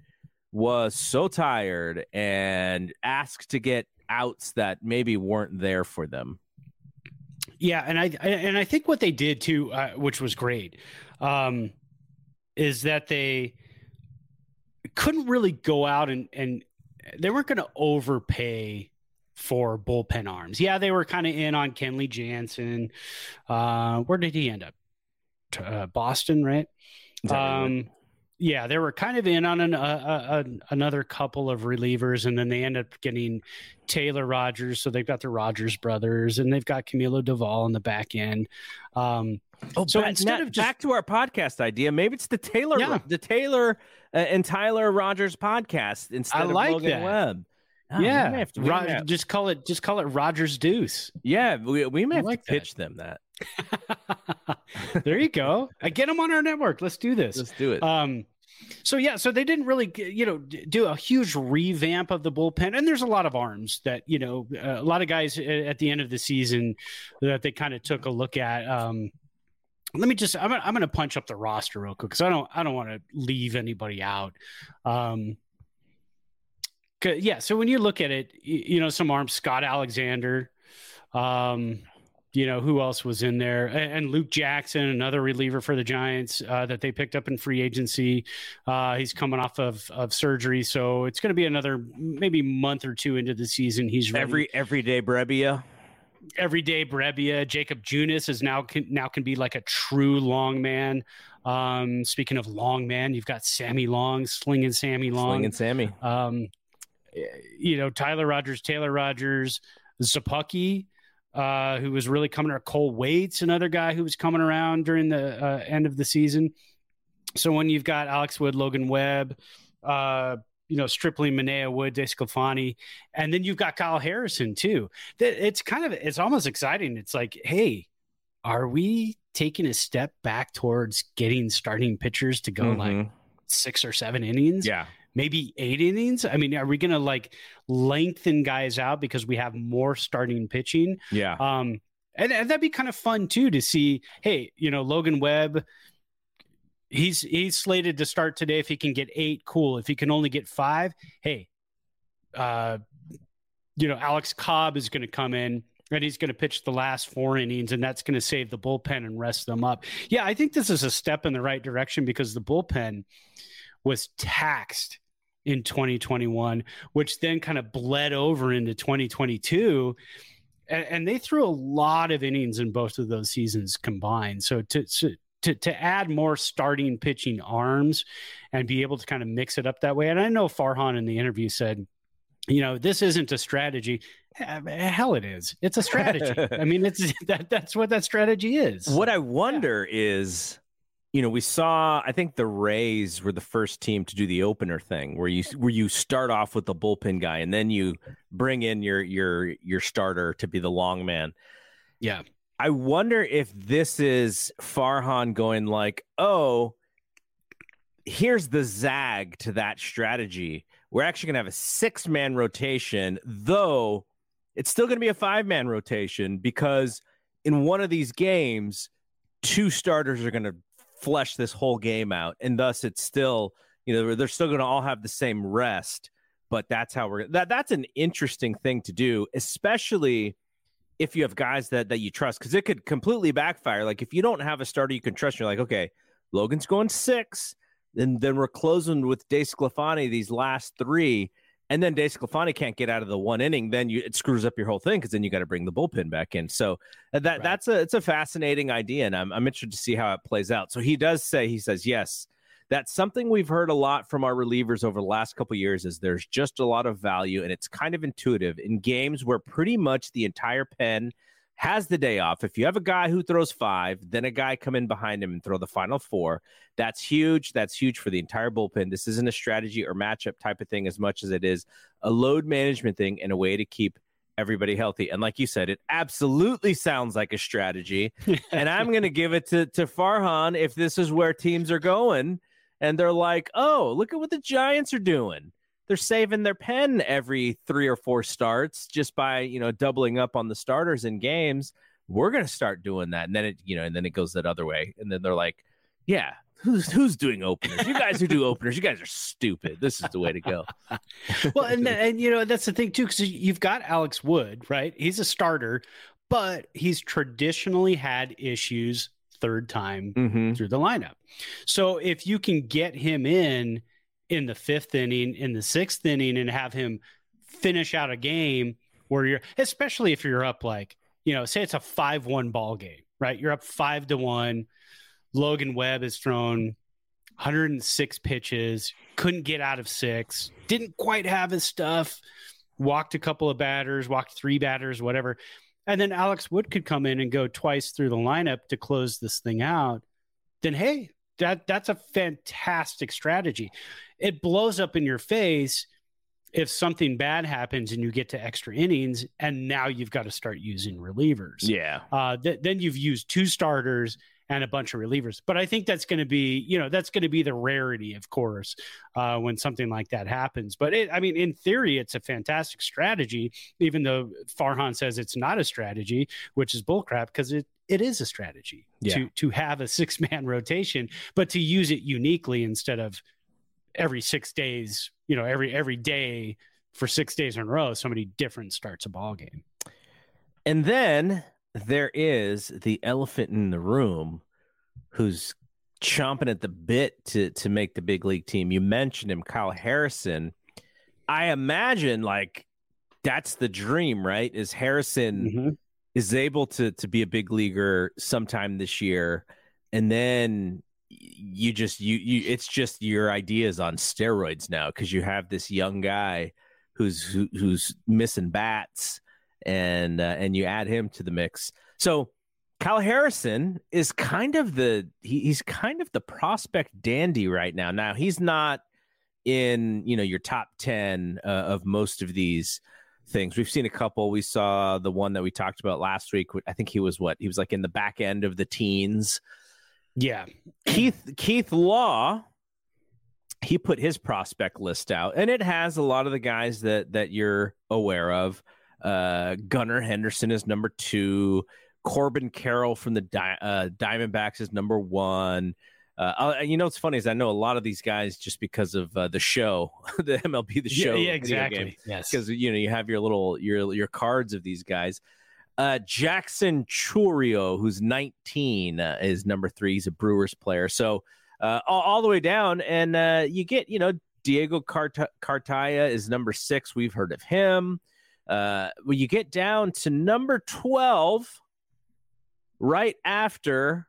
S8: was so tired and asked to get outs that maybe weren't there for them.
S9: Yeah, and I, and I think what they did too, uh, which was great, um, is that they couldn't really go out and and they weren't going to overpay for bullpen arms. Yeah, they were kind of in on Kenley Jansen. Uh, where did he end up? Uh, Boston, right? Um, yeah, they were kind of in on an, uh, uh, another couple of relievers, and then they end up getting Taylor Rogers. So they've got the Rogers brothers, and they've got Camilo Doval on the back end. Um,
S8: oh, so back, instead of just, back to our podcast idea, maybe it's the Taylor, yeah. the Taylor uh, and Tyler Rogers podcast instead I of like Logan that. Webb.
S9: Oh, yeah, to, Ro- have... just call it just call it Rogers Deuce.
S8: Yeah, we, we may have like to pitch them that. [LAUGHS]
S9: there you go. I get them on our network. Let's do this.
S8: Let's do it.
S9: Um, so yeah, so they didn't really, you know, do a huge revamp of the bullpen, and there's a lot of arms that you know, a lot of guys at the end of the season that they kind of took a look at. Um, let me just, I'm, I'm going to punch up the roster real quick because I don't, I don't want to leave anybody out. Um, yeah, so when you look at it, you, you know, some arms, Scott Alexander, um, you know who else was in there? And luke jackson another reliever for the giants uh, that they picked up in free agency. Uh, he's coming off of, of surgery. So it's going to be another maybe month or two into the season he's ready.
S8: every everyday brebbia?
S9: Everyday brebbia. Jacob junis is now can now can be like a true long man. Um, speaking of long man you've got sammy long slinging sammy long.
S8: Slinging sammy.
S9: Um, you know tyler rogers taylor rogers Szapucki, uh, who was really coming around. Cole Waits, another guy who was coming around during the uh, end of the season. So when you've got Alex Wood, Logan Webb, uh, you know, Stripling, Manaea, Wood, DeSclafani, and then you've got Kyle Harrison too. It's kind of it's almost exciting. It's like, hey, are we taking a step back towards getting starting pitchers to go mm-hmm. like six or seven innings?
S8: Yeah
S9: maybe eight innings. I mean, are we going to like lengthen guys out because we have more starting pitching?
S8: Yeah.
S9: Um, and, and that'd be kind of fun too to see. Hey, you know, Logan Webb he's he's slated to start today. If he can get eight, cool. If he can only get five, hey, uh, you know, Alex Cobb is going to come in and he's going to pitch the last four innings, and that's going to save the bullpen and rest them up. Yeah, I think this is a step in the right direction because the bullpen was taxed in 2021, which then kind of bled over into 2022. And, and they threw a lot of innings in both of those seasons combined. So to, to to to add more starting pitching arms and be able to kind of mix it up that way. And I know Farhan in the interview said, you know, this isn't a strategy. Eh, eh, hell, it is. It's a strategy. [LAUGHS] I mean, it's [LAUGHS] that that's what that strategy is.
S8: What I wonder yeah. is you know, we saw. I think the Rays were the first team to do the opener thing, where you where you start off with the bullpen guy, and then you bring in your your your starter to be the long man.
S9: Yeah,
S8: I wonder if this is Farhan going like, "Oh, here's the zag to that strategy. We're actually going to have a six man rotation, though it's still going to be a five man rotation because in one of these games." two starters are going to flesh this whole game out, and thus it's still you know they're still going to all have the same rest. But that's how we're that. That's an interesting thing to do, especially if you have guys that that you trust, because it could completely backfire. Like if you don't have a starter you can trust, you're like, okay, Logan's going six, and then we're closing with Dace DeSclafani these last three and then DeSclafani can't get out of the one inning, then you it screws up your whole thing because then you got to bring the bullpen back in. So uh, that right. that's a it's a fascinating idea, and I'm I'm interested to see how it plays out. So he does say he says yes. That's something we've heard a lot from our relievers over the last couple years is there's just a lot of value and it's kind of intuitive in games where pretty much the entire pen has the day off. If you have a guy who throws five, then a guy come in behind him and throw the final four. That's huge. That's huge for the entire bullpen. This isn't a strategy or matchup type of thing as much as it is a load management thing and a way to keep everybody healthy. And like you said, it absolutely sounds like a strategy. [LAUGHS] and I'm going to give it to, to Farhan if this is where teams are going. And they're like, oh, look at what the Giants are doing they're saving their pen every three or four starts just by you know doubling up on the starters in games. We're going to start doing that. And then it you know and then it goes that other way. And then they're like yeah who's who's doing openers? You guys who do openers you guys are stupid. This is the way to go. [LAUGHS]
S9: Well and and you know that's the thing too because you've got alex wood right? He's a starter but he's traditionally had issues third time mm-hmm. through the lineup. So if you can get him in in the fifth inning, in the sixth inning, and have him finish out a game where you're, especially if you're up like, you know, say it's a 5 1 ball game, right? You're up five to one. Logan Webb has thrown 106 pitches, couldn't get out of six, didn't quite have his stuff, walked a couple of batters, walked three batters, whatever. And then Alex Wood could come in and go twice through the lineup to close this thing out. Then, hey, that that's a fantastic strategy. It blows up in your face if something bad happens and you get to extra innings, and now you've got to start using relievers.
S8: Yeah.
S9: Uh, th- then you've used two starters and a bunch of relievers. But I think that's going to be, you know, that's going to be the rarity, of course, uh, when something like that happens. But it, I mean, in theory, it's a fantastic strategy, even though Farhan says it's not a strategy, which is bullcrap because it it is a strategy yeah. to to have a six man [LAUGHS] rotation, but to use it uniquely instead of every six days, you know, every every day for six days in a row, somebody different starts a ball game.
S8: And then there is the elephant in the room who's chomping at the bit to to make the big league team. You mentioned him, Kyle Harrison. I imagine like that's the dream, right? Is Harrison mm-hmm is able to to be a big leaguer sometime this year, and then you just you you it's just your ideas on steroids now because you have this young guy who's who, who's missing bats and uh, and you add him to the mix. So Kyle Harrison is kind of the he, he's kind of the prospect dandy right now. Now he's not in you know your top ten uh, of most of these things. We've seen a couple. We saw the one that we talked about last week. I think he was what he was like in the back end of the teens.
S9: Yeah,
S8: Keith Keith Law. He put his prospect list out, and it has a lot of the guys that that you're aware of. Uh, Gunnar Henderson is number two. Corbin Carroll from the Di- uh, Diamondbacks is number one. Uh, you know what's funny is I know a lot of these guys just because of uh, the show, [LAUGHS] the MLB the show.
S9: Yeah, yeah exactly. Yes,
S8: because you know you have your little your your cards of these guys. Uh, Jackson Chourio, who's 19, uh, is number three. He's a Brewers player. So uh, all, all, the way down, and uh, you get you know Diego Cart- Cartaya is number six. We've heard of him. Uh, when you get down to number 12, right after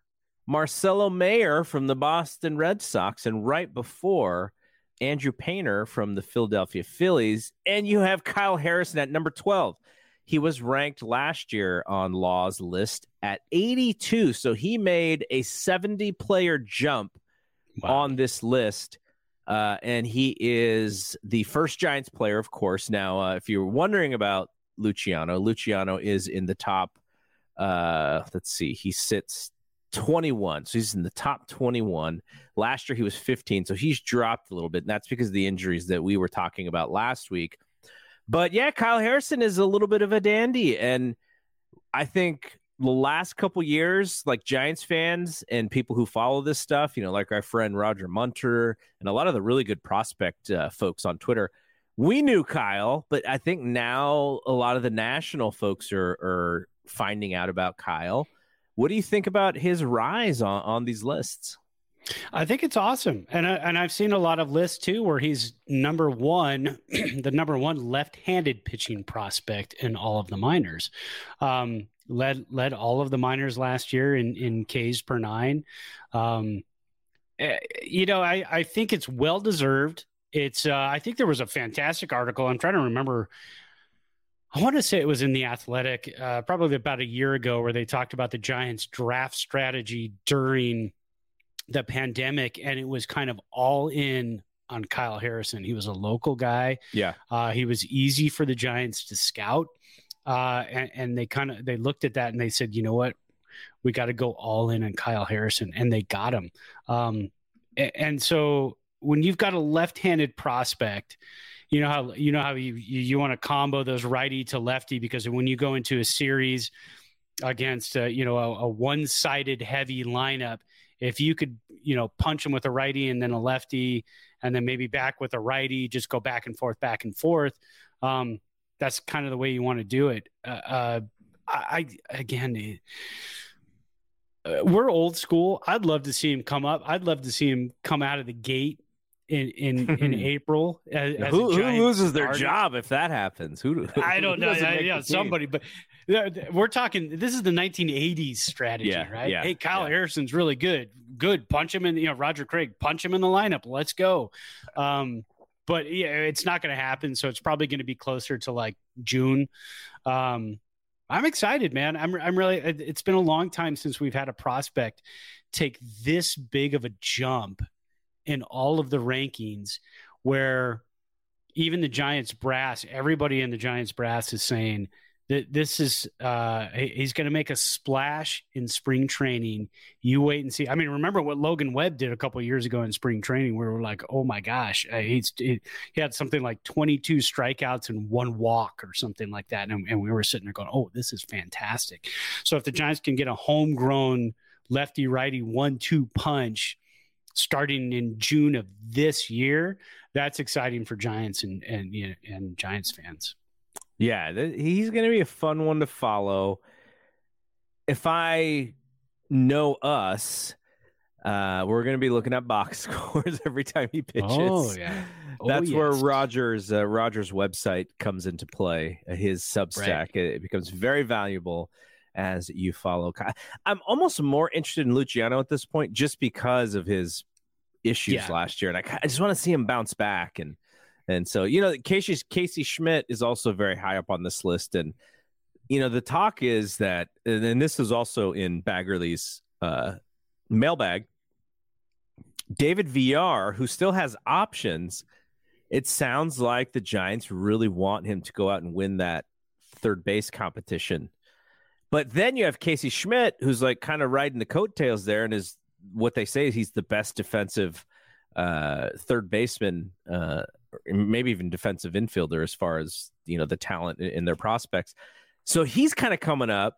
S8: Marcelo Mayer from the Boston Red Sox, and right before Andrew Painter from the Philadelphia Phillies, and you have Kyle Harrison at number 12. He was ranked last year on Law's list at 82. So he made a 70 player jump wow. on this list. Uh, and he is the first Giants player, of course. Now, uh, if you're wondering about Luciano, Luciano is in the top. Uh, let's see, he sits 21. So he's in the top 21. Last year he was 15. So he's dropped a little bit. And that's because of the injuries that we were talking about last week. But yeah, Kyle Harrison is a little bit of a dandy. And I think the last couple years, like Giants fans and people who follow this stuff, you know, like our friend Roger Munter and a lot of the really good prospect uh, folks on Twitter, we knew Kyle, but I think now a lot of the national folks are, are finding out about Kyle what do you think about his rise on, on these lists?
S9: I think it's awesome, and I, and I've seen a lot of lists too where he's number one, [CLEARS THROAT] the number one left-handed pitching prospect in all of the minors. Um, led led all of the minors last year in in Ks per nine. Um, eh, you know, I I think it's well deserved. It's uh, I think there was a fantastic article. I'm trying to remember I want to say it was in the Athletic, uh, probably about a year ago, where they talked about the Giants' draft strategy during the pandemic, and it was kind of all in on Kyle Harrison. He was a local guy.
S8: Yeah,
S9: uh, he was easy for the Giants to scout, uh, and, and they kind of they looked at that and they said, you know what, we got to go all in on Kyle Harrison, and they got him. Um, and, and so when you've got a left-handed prospect you know how you know how you you, you want to combo those righty to lefty? Because when you go into a series against uh, you know a, a one-sided heavy lineup if you could you know punch them with a righty and then a lefty and then maybe back with a righty just go back and forth back and forth um, that's kind of the way you want to do it. Uh, uh, I, I, again uh, we're old school. I'd love to see him come up. I'd love to see him come out of the gate in in, in [LAUGHS] April. As,
S8: as who, who, loses their job if that happens? Who? [LAUGHS]
S9: I don't know. yeah, somebody, but we're talking. This is the 1980s strategy,
S8: yeah,
S9: right?
S8: Yeah,
S9: hey, Kyle
S8: yeah.
S9: Harrison's really good. Good, punch him in. You know, Roger Craig, punch him in the lineup. Let's go. Um, but yeah, it's not going to happen. So it's probably going to be closer to like June. Um, I'm excited, man. I'm I'm really. It's been a long time since we've had a prospect take this big of a jump in all of the rankings where even the Giants brass, everybody in the Giants brass is saying that this is uh, he's going to make a splash in spring training. You wait and see. I mean, remember what Logan Webb did a couple years ago in spring training, where we're like, oh my gosh, uh, he's he, he, had something like 22 strikeouts and one walk or something like that, and, and we were sitting there going, oh, this is fantastic. So if the Giants can get a homegrown lefty righty one two punch starting in June of this year, that's exciting for Giants and and you know, and Giants fans.
S8: Yeah, th- he's going to be a fun one to follow. If I know us, uh, we're going to be looking at box [LAUGHS] scores every time he pitches.
S9: Oh yeah, [LAUGHS]
S8: oh, that's yes. where Rogers uh, Rogers website comes into play. Uh, his Substack right. it becomes very valuable as you follow. I'm almost more interested in Luciano at this point just because of his issues yeah. last year, and I, I just want to see him bounce back. And and so you know, Casey Casey Schmitt is also very high up on this list, and you know, the talk is that, and this is also in Baggarly's uh, mailbag. David Villar, who still has options, it sounds like the Giants really want him to go out and win that third base competition but then you have Casey Schmitt, who's like kind of riding the coattails there, and is what they say is he's the best defensive uh, third baseman, uh, maybe even defensive infielder as far as you know the talent in their prospects. So he's kind of coming up.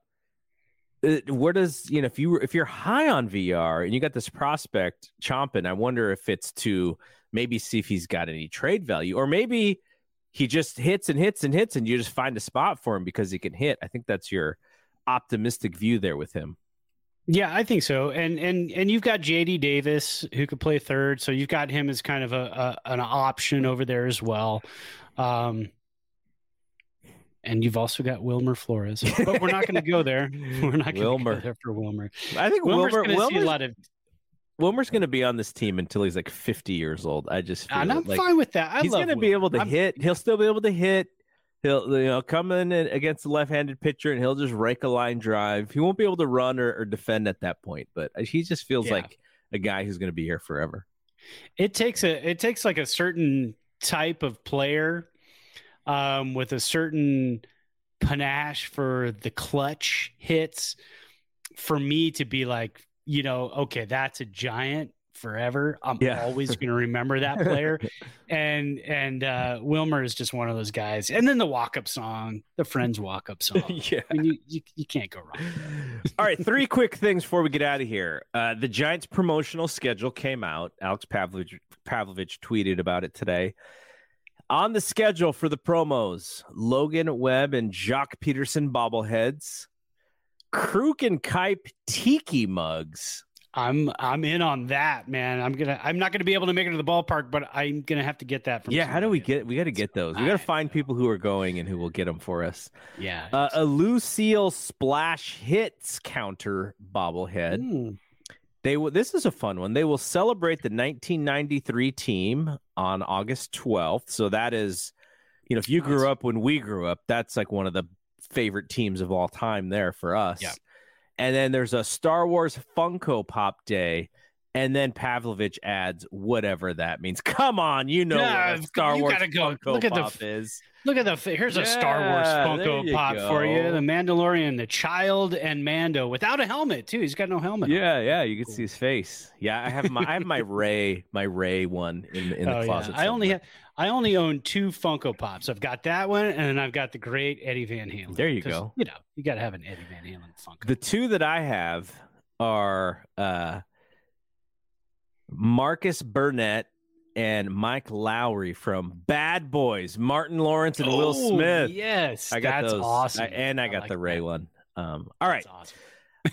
S8: uh, where does you know if you if you're high on Villar and you got this prospect chomping, I wonder if it's to maybe see if he's got any trade value, or maybe he just hits and hits and hits, and you just find a spot for him because he can hit. I think that's your optimistic view there with him.
S9: Yeah, I think so. And and and you've got JD Davis who could play third, so you've got him as kind of a, a an option over there as well. Um, and you've also got Wilmer Flores, but we're not going to go there. [LAUGHS] We're not going to go there for Wilmer.
S8: I think
S9: Wilmer's
S8: Wilmer,
S9: going to see a lot of.
S8: Wilmer's going to be on this team until he's like 50 years old. I just feel
S9: And I'm
S8: like
S9: fine with that. I
S8: he's going to be able to
S9: I'm-
S8: hit. He'll still be able to hit. He'll you know come in against the left-handed pitcher and he'll just rake a line drive. He won't be able to run or, or defend at that point, but he just feels
S9: Yeah.
S8: like a guy who's going to be here forever.
S9: it takes a it takes like a certain type of player um with a certain panache for the clutch hits for me to be like you know okay that's a giant forever i'm
S8: Yeah.
S9: always going [LAUGHS] to remember that player and and uh wilmer is just one of those guys and then the walk-up song the friends walk-up [LAUGHS] song
S8: yeah
S9: I mean, you, you, you can't go wrong [LAUGHS]
S8: All right, three quick things before we get out of here. Uh, the Giants' promotional schedule came out. Alex Pavlovic, Pavlovic tweeted about it today. On the schedule for the promos, Logan Webb and Joc Pederson bobbleheads, Kruk and Kuip tiki mugs.
S9: I'm I'm in on that, man. I'm gonna I'm not gonna be able to make it to the ballpark, but I'm gonna have to get that from
S8: Yeah, how do we get? We got to get those. We got to find people who are going and who will get them for us.
S9: Yeah.
S8: Uh, a Lou Seal splash hits counter bobblehead. They will. This is a fun one. They will celebrate the 1993 team on August 12th. So that is, you know, if you grew up when we grew up, that's like one of the favorite teams of all time there for us.
S9: Yeah.
S8: And then there's a Star Wars Funko Pop Day. And then Pavlovic adds whatever that means. [LAUGHS] Come on, you know
S9: Yeah,
S8: what Star Wars
S9: go.
S8: Funko
S9: Look at the
S8: Pop
S9: f-
S8: is.
S9: Look at the here's a Star Wars Funko Pop for you. The Mandalorian, the child, and Mando without a helmet too. He's got no helmet. on.
S8: Yeah, yeah, you can see his face. Yeah, I have my I have my [LAUGHS] Ray my Ray one in the in the
S9: Oh, yeah.
S8: closet.
S9: I only have I only own two Funko Pops. I've got that one, and then I've got the great Eddie Van Halen.
S8: There you go.
S9: You know, you got to have an Eddie Van Halen Funko.
S8: The two that I have are uh Marcus Burnett and Mike Lowrey from Bad Boys, Martin Lawrence and Will
S9: Oh,
S8: Smith.
S9: Yes,
S8: I got
S9: that's
S8: those.
S9: awesome.
S8: I- and I
S9: I
S8: got
S9: like
S8: the Ray
S9: that.
S8: one. Um, all right.
S9: That's awesome.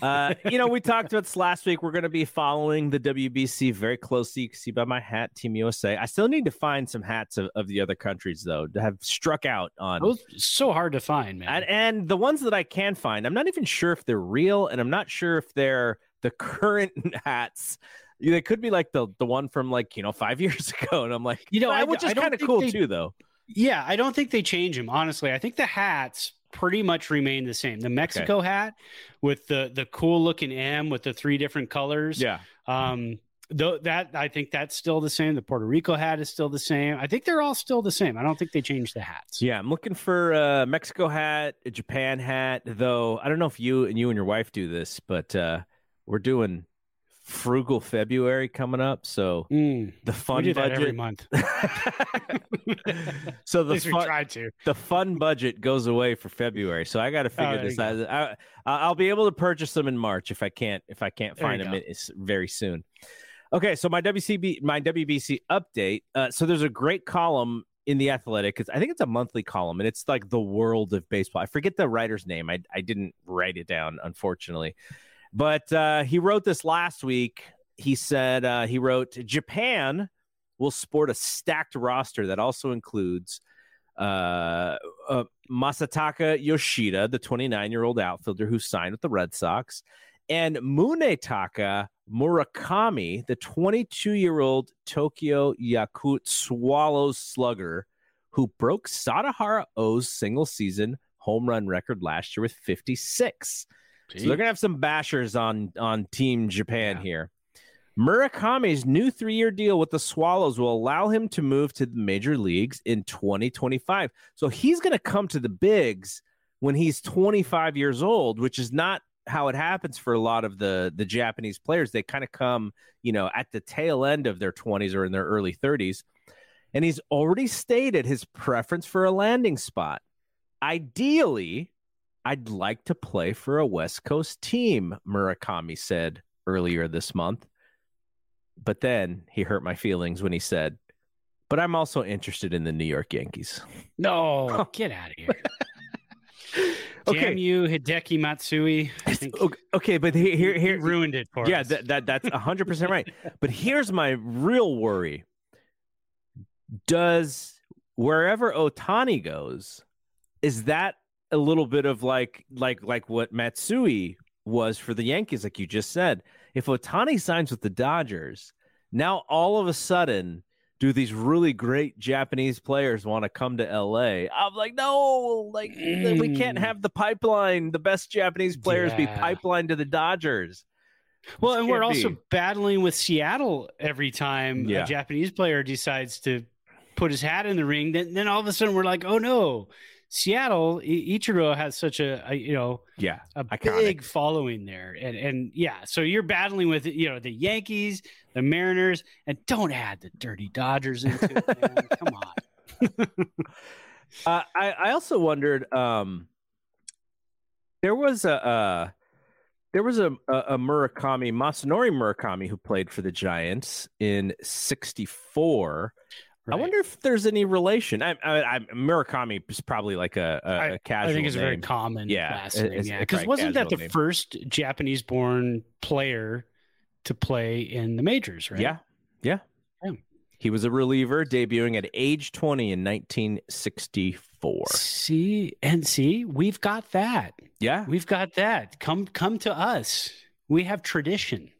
S8: Uh, you know, we talked about this last week. We're going to be following the WBC very closely. You can see by my hat, Team USA. I still need to find some hats of, of the other countries, though, to have struck out on.
S9: Those so hard to find, man.
S8: And, and the ones that I can find, I'm not even sure if they're real, and I'm not sure if they're the current [LAUGHS] hats. They could be like the the one from like you know five [LAUGHS] years ago, and I'm like,
S9: You know, I-
S8: which is kind of cool
S9: they-
S8: too, though.
S9: Yeah, I don't think they change them. Honestly, I think the hats pretty much remain the same. The Mexico hat with the the cool looking M with the three different colors.
S8: Yeah,
S9: Um, though that I think that's still the same. The Puerto Rico hat is still the same. I think they're all still the same. I don't think they changed the hats.
S8: yeah. I'm looking for a Mexico hat, a Japan hat, though. I don't know if you and you and your wife do this, but uh, we're doing frugal February coming up, so
S9: Mm,
S8: the fun budget.
S9: every month. [LAUGHS]
S8: so the fun,
S9: tried to.
S8: the fun budget goes away for February, so I got to figure
S9: there
S8: this out. I, I'll be able to purchase them in March if I can't if I can't
S9: There
S8: find them it's very soon. Okay, so my WCB my WBC update. Uh, so there's a great column in the Athletic. It's, I think it's a monthly column, and it's like the world of baseball. I forget the writer's name. I I didn't write it down, unfortunately, but uh, he wrote this last week. He said uh, he wrote Japan will sport a stacked roster that also includes uh, uh, Masataka Yoshida, the 29 year old outfielder who signed with the Red Sox, and Munetaka Murakami, the 22 year old Tokyo Yakult Swallows slugger who broke Sadaharu Oh's single season home run record last year with 56. So they're gonna have some bashers on on Team Japan here. Murakami's new three-year deal with the Swallows will allow him to move to the major leagues in 2025. So he's going to come to the bigs when he's 25 years old, which is not how it happens for a lot of the the Japanese players. They kind of come, you know, at the tail end of their 20s or in their early 30s. And he's already stated his preference for a landing spot. Ideally, I'd like to play for a West Coast team, Murakami said earlier this month. But then he hurt my feelings when he said, but I'm also interested in the New York Yankees.
S9: No, [LAUGHS] get out of here. [LAUGHS]
S8: Okay.
S9: Damn you, Hideki Matsui.
S8: Okay, but here, here,
S9: he ruined it for
S8: yeah,
S9: us.
S8: that, that that's hundred percent right. [LAUGHS] But here's my real worry: Does wherever Otani goes, is that a little bit of like like like what Matsui was for the Yankees, like you just said? If Otani signs with the Dodgers, now all of a sudden. Do these really great Japanese players want to come to LA? I'm like, no, like we can't
S9: Mm.
S8: have the pipeline. The best Japanese players be
S9: Yeah.
S8: pipelined to the Dodgers.
S9: Well,
S8: This
S9: and we're
S8: can't
S9: also battling with Seattle every time
S8: Yeah.
S9: a Japanese player decides to put his hat in the ring. Then, then all of a sudden we're like, oh no, Seattle Ichiro has such a, a you know
S8: Yeah,
S9: a
S8: iconic.
S9: big following there, and and yeah, so you're battling with you know the Yankees, the Mariners, and don't add the dirty Dodgers into it. [LAUGHS] Come on. [LAUGHS]
S8: Uh, I I also wondered. Um, there was a uh, there was a, a a Murakami Masanori Murakami who played for the Giants in '64. I wonder if there's any relation. I, I, I Murakami is probably like a, a,
S9: I,
S8: a casual.
S9: I think it's a very common
S8: Yeah,
S9: last name.
S8: it's-
S9: Yeah, because wasn't that the
S8: name.
S9: first Japanese-born player to play in the majors? Right?
S8: Yeah, yeah.
S9: Yeah.
S8: He was a reliever, debuting at age 20 in 1964.
S9: See and see, we've got that.
S8: Yeah,
S9: We've got that. Come come to us. We have tradition.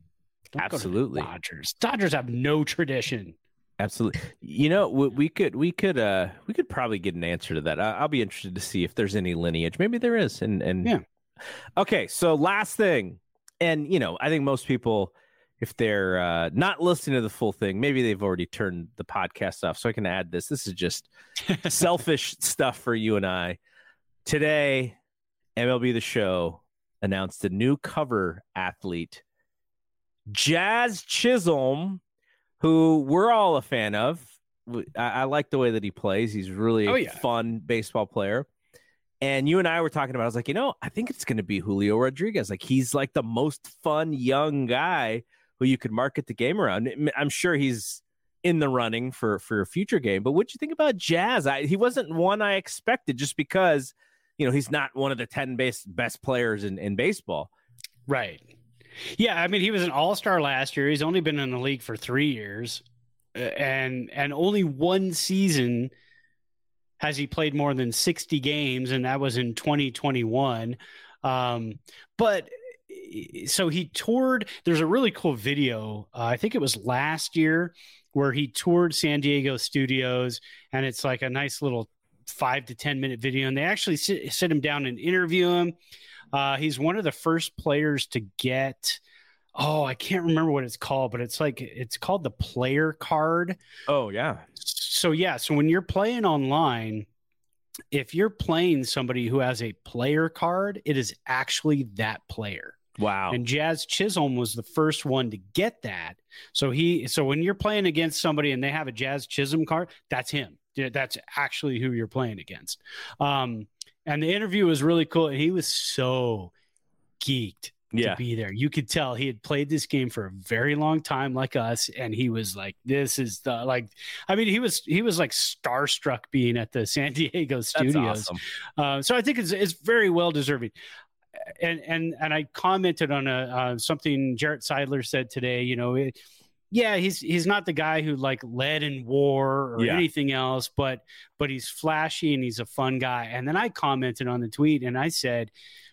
S9: Don't go to the
S8: Absolutely.
S9: Dodgers. Dodgers have no tradition.
S8: Absolutely. You know, we, we could we could uh we could probably get an answer to that. I, I'll be interested to see if there's any lineage. Maybe there is. And and
S9: Yeah.
S8: Okay, so last thing, and you know, I think most people, if they're uh, not listening to the full thing, maybe they've already turned the podcast off. So I can add this. This is just [LAUGHS] selfish stuff for you and I. Today, MLB The Show announced a new cover athlete, Jazz Chisholm, who we're all a fan of. I, I like the way that he plays. He's really
S9: Oh,
S8: a
S9: yeah.
S8: fun baseball player. And you and I were talking about. I was like, you know, I think it's going to be Julio Rodriguez. Like he's like the most fun young guy who you could market the game around. I'm sure he's in the running for for a future game. But what'd you think about Jazz? I, he wasn't one I expected just because you know he's not one of the ten best best players in in baseball.
S9: Right. Yeah, I mean, he was an all-star last year. He's only been in the league for three years, uh, and and only one season has he played more than sixty games, and that was in 2021. Um, but eh, so he toured. There's a really cool video. Uh, I think it was last year where he toured San Diego studios, and it's like a nice little five to ten minute video, and they actually sit, sit him down and interview him. Uh, he's one of the first players to get. Oh, I can't remember what it's called, but it's like it's called the player card.
S8: Oh yeah,
S9: So yeah, so when you're playing online, if you're playing somebody who has a player card, it is actually that player.
S8: wow.
S9: And Jazz Chisholm was the first one to get that. So he so when you're playing against somebody and they have a Jazz Chisholm card, that's him. That's actually who you're playing against. Um, and the interview was really cool. And he was so geeked
S8: Yeah.
S9: to be there. You could tell he had played this game for a very long time, like us, and he was like, "This is the like." I mean, he was he was like starstruck being at the San [LAUGHS] Diego
S8: That's
S9: studios.
S8: awesome.
S9: Uh, so I think it's it's very well deserving. And and and I commented on a uh, something Jarrett Seidler said today. You know, it, yeah, he's he's not the guy who like led in war or
S8: Yeah.
S9: anything else, but but he's flashy and he's a fun guy. And then I commented on the tweet and I said,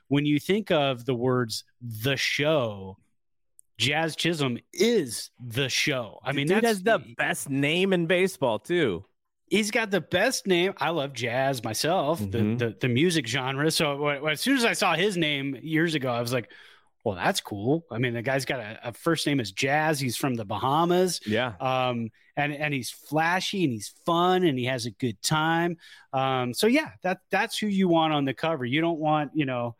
S9: when you think of the words "the show," Jazz Chisholm is the show. I mean,
S8: Dude
S9: that's
S8: the best name in baseball too.
S9: he's got the best name. I love jazz myself,
S8: Mhm.
S9: the, the the music genre. So as soon as I saw his name years ago, I was like, "Well, that's cool." I mean, the guy's got a, a first name is Jazz. He's from the Bahamas,
S8: Yeah.
S9: um, and and he's flashy and he's fun and he has a good time. Um, so yeah, that that's who you want on the cover. You don't want you know.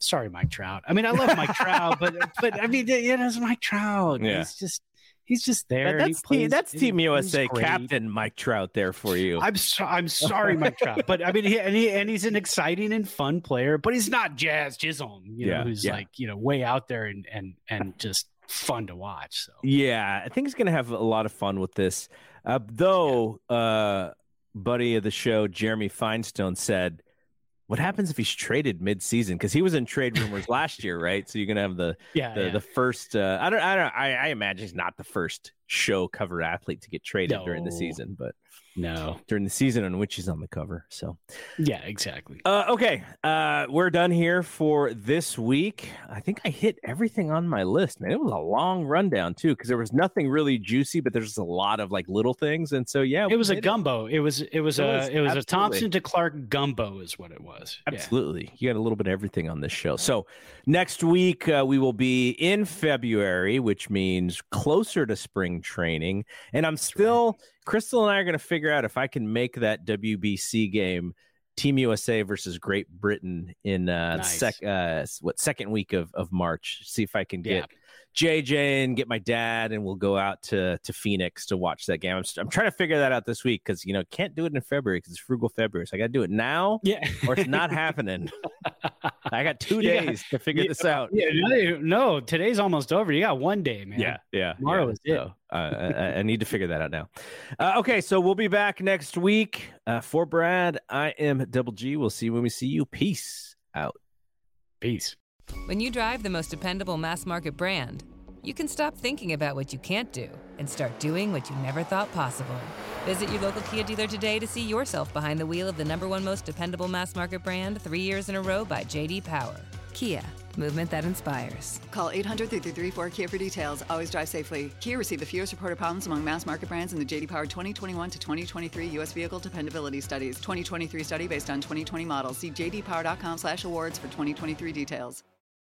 S9: Sorry, Mike Trout. I mean, I love Mike Trout, [LAUGHS] but but I mean, you know, it's Mike Trout.
S8: Yeah.
S9: He's just he's just there.
S8: That's
S9: plays,
S8: team, that's Team USA captain Mike Trout there for you.
S9: I'm so, I'm sorry, Mike Trout, but I mean, he, and, he, and he's an exciting and fun player, but he's not Jazz Chisholm, you
S8: Yeah,
S9: know, who's
S8: yeah.
S9: like you know way out there and and and just fun to watch. So
S8: Yeah, I think he's going to have a lot of fun with this. Uh, though, uh, buddy of the show, Jeremy Feinstone said, "What happens if he's traded mid-season? Because he was in trade rumors [LAUGHS] last year, right? So you're going to have the
S9: yeah,
S8: the,
S9: yeah.
S8: the first. Uh, I don't. I don't. I, I imagine he's not the first show cover athlete to get traded during the season, but
S9: no,
S8: during the season in which he's on the cover. So
S9: yeah, exactly.
S8: uh, okay, uh, we're done here for this week. I think I hit everything on my list, man. It was a long rundown too, because there was nothing really juicy, but there's a lot of like little things, and so yeah,
S9: It was a gumbo. It was it was
S8: It
S9: a
S8: was,
S9: it was a. Thompson to Clark gumbo is what it was. Yeah.
S8: Absolutely, you got a little bit of everything on this show. So next week uh, we will be in February, which means closer to spring training, and I'm still. Crystal and I are going to figure out if I can make that WBC game. Team USA versus Great Britain in uh,
S9: Nice.
S8: sec uh, what second week of, of March. See if I can get Yeah. JJ and get my dad, and we'll go out to to Phoenix to watch that game. I'm, I'm trying to figure that out this week because you know can't do it in February because it's frugal February. So I got to do it now,
S9: Yeah.
S8: or it's not happening. [LAUGHS] I got two
S9: You got-
S8: days to figure
S9: Yeah,
S8: this out.
S9: Yeah, no, no, today's almost over. You got one day, man.
S8: Yeah, yeah.
S9: Tomorrow
S8: yeah.
S9: is it.
S8: So, uh, I, I need to figure that out now. Uh, okay, so we'll be back next week. Uh, for Brad, I am Double G. We'll see you when we see you. Peace out.
S9: Peace.
S11: When you drive the most dependable mass market brand, you can stop thinking about what you can't do and start doing what you never thought possible. Visit your local Kia dealer today to see yourself behind the wheel of the number one most dependable mass market brand three years in a row by JD Power. Kia, movement that inspires.
S12: Call 800 334 Kia for details. Always drive safely. Kia received the fewest reported problems among mass market brands in the JD Power 2021 to 2023 U.S. Vehicle Dependability Studies. 2023 study based on 2020 models. See jdpower.com slash awards for 2023 details.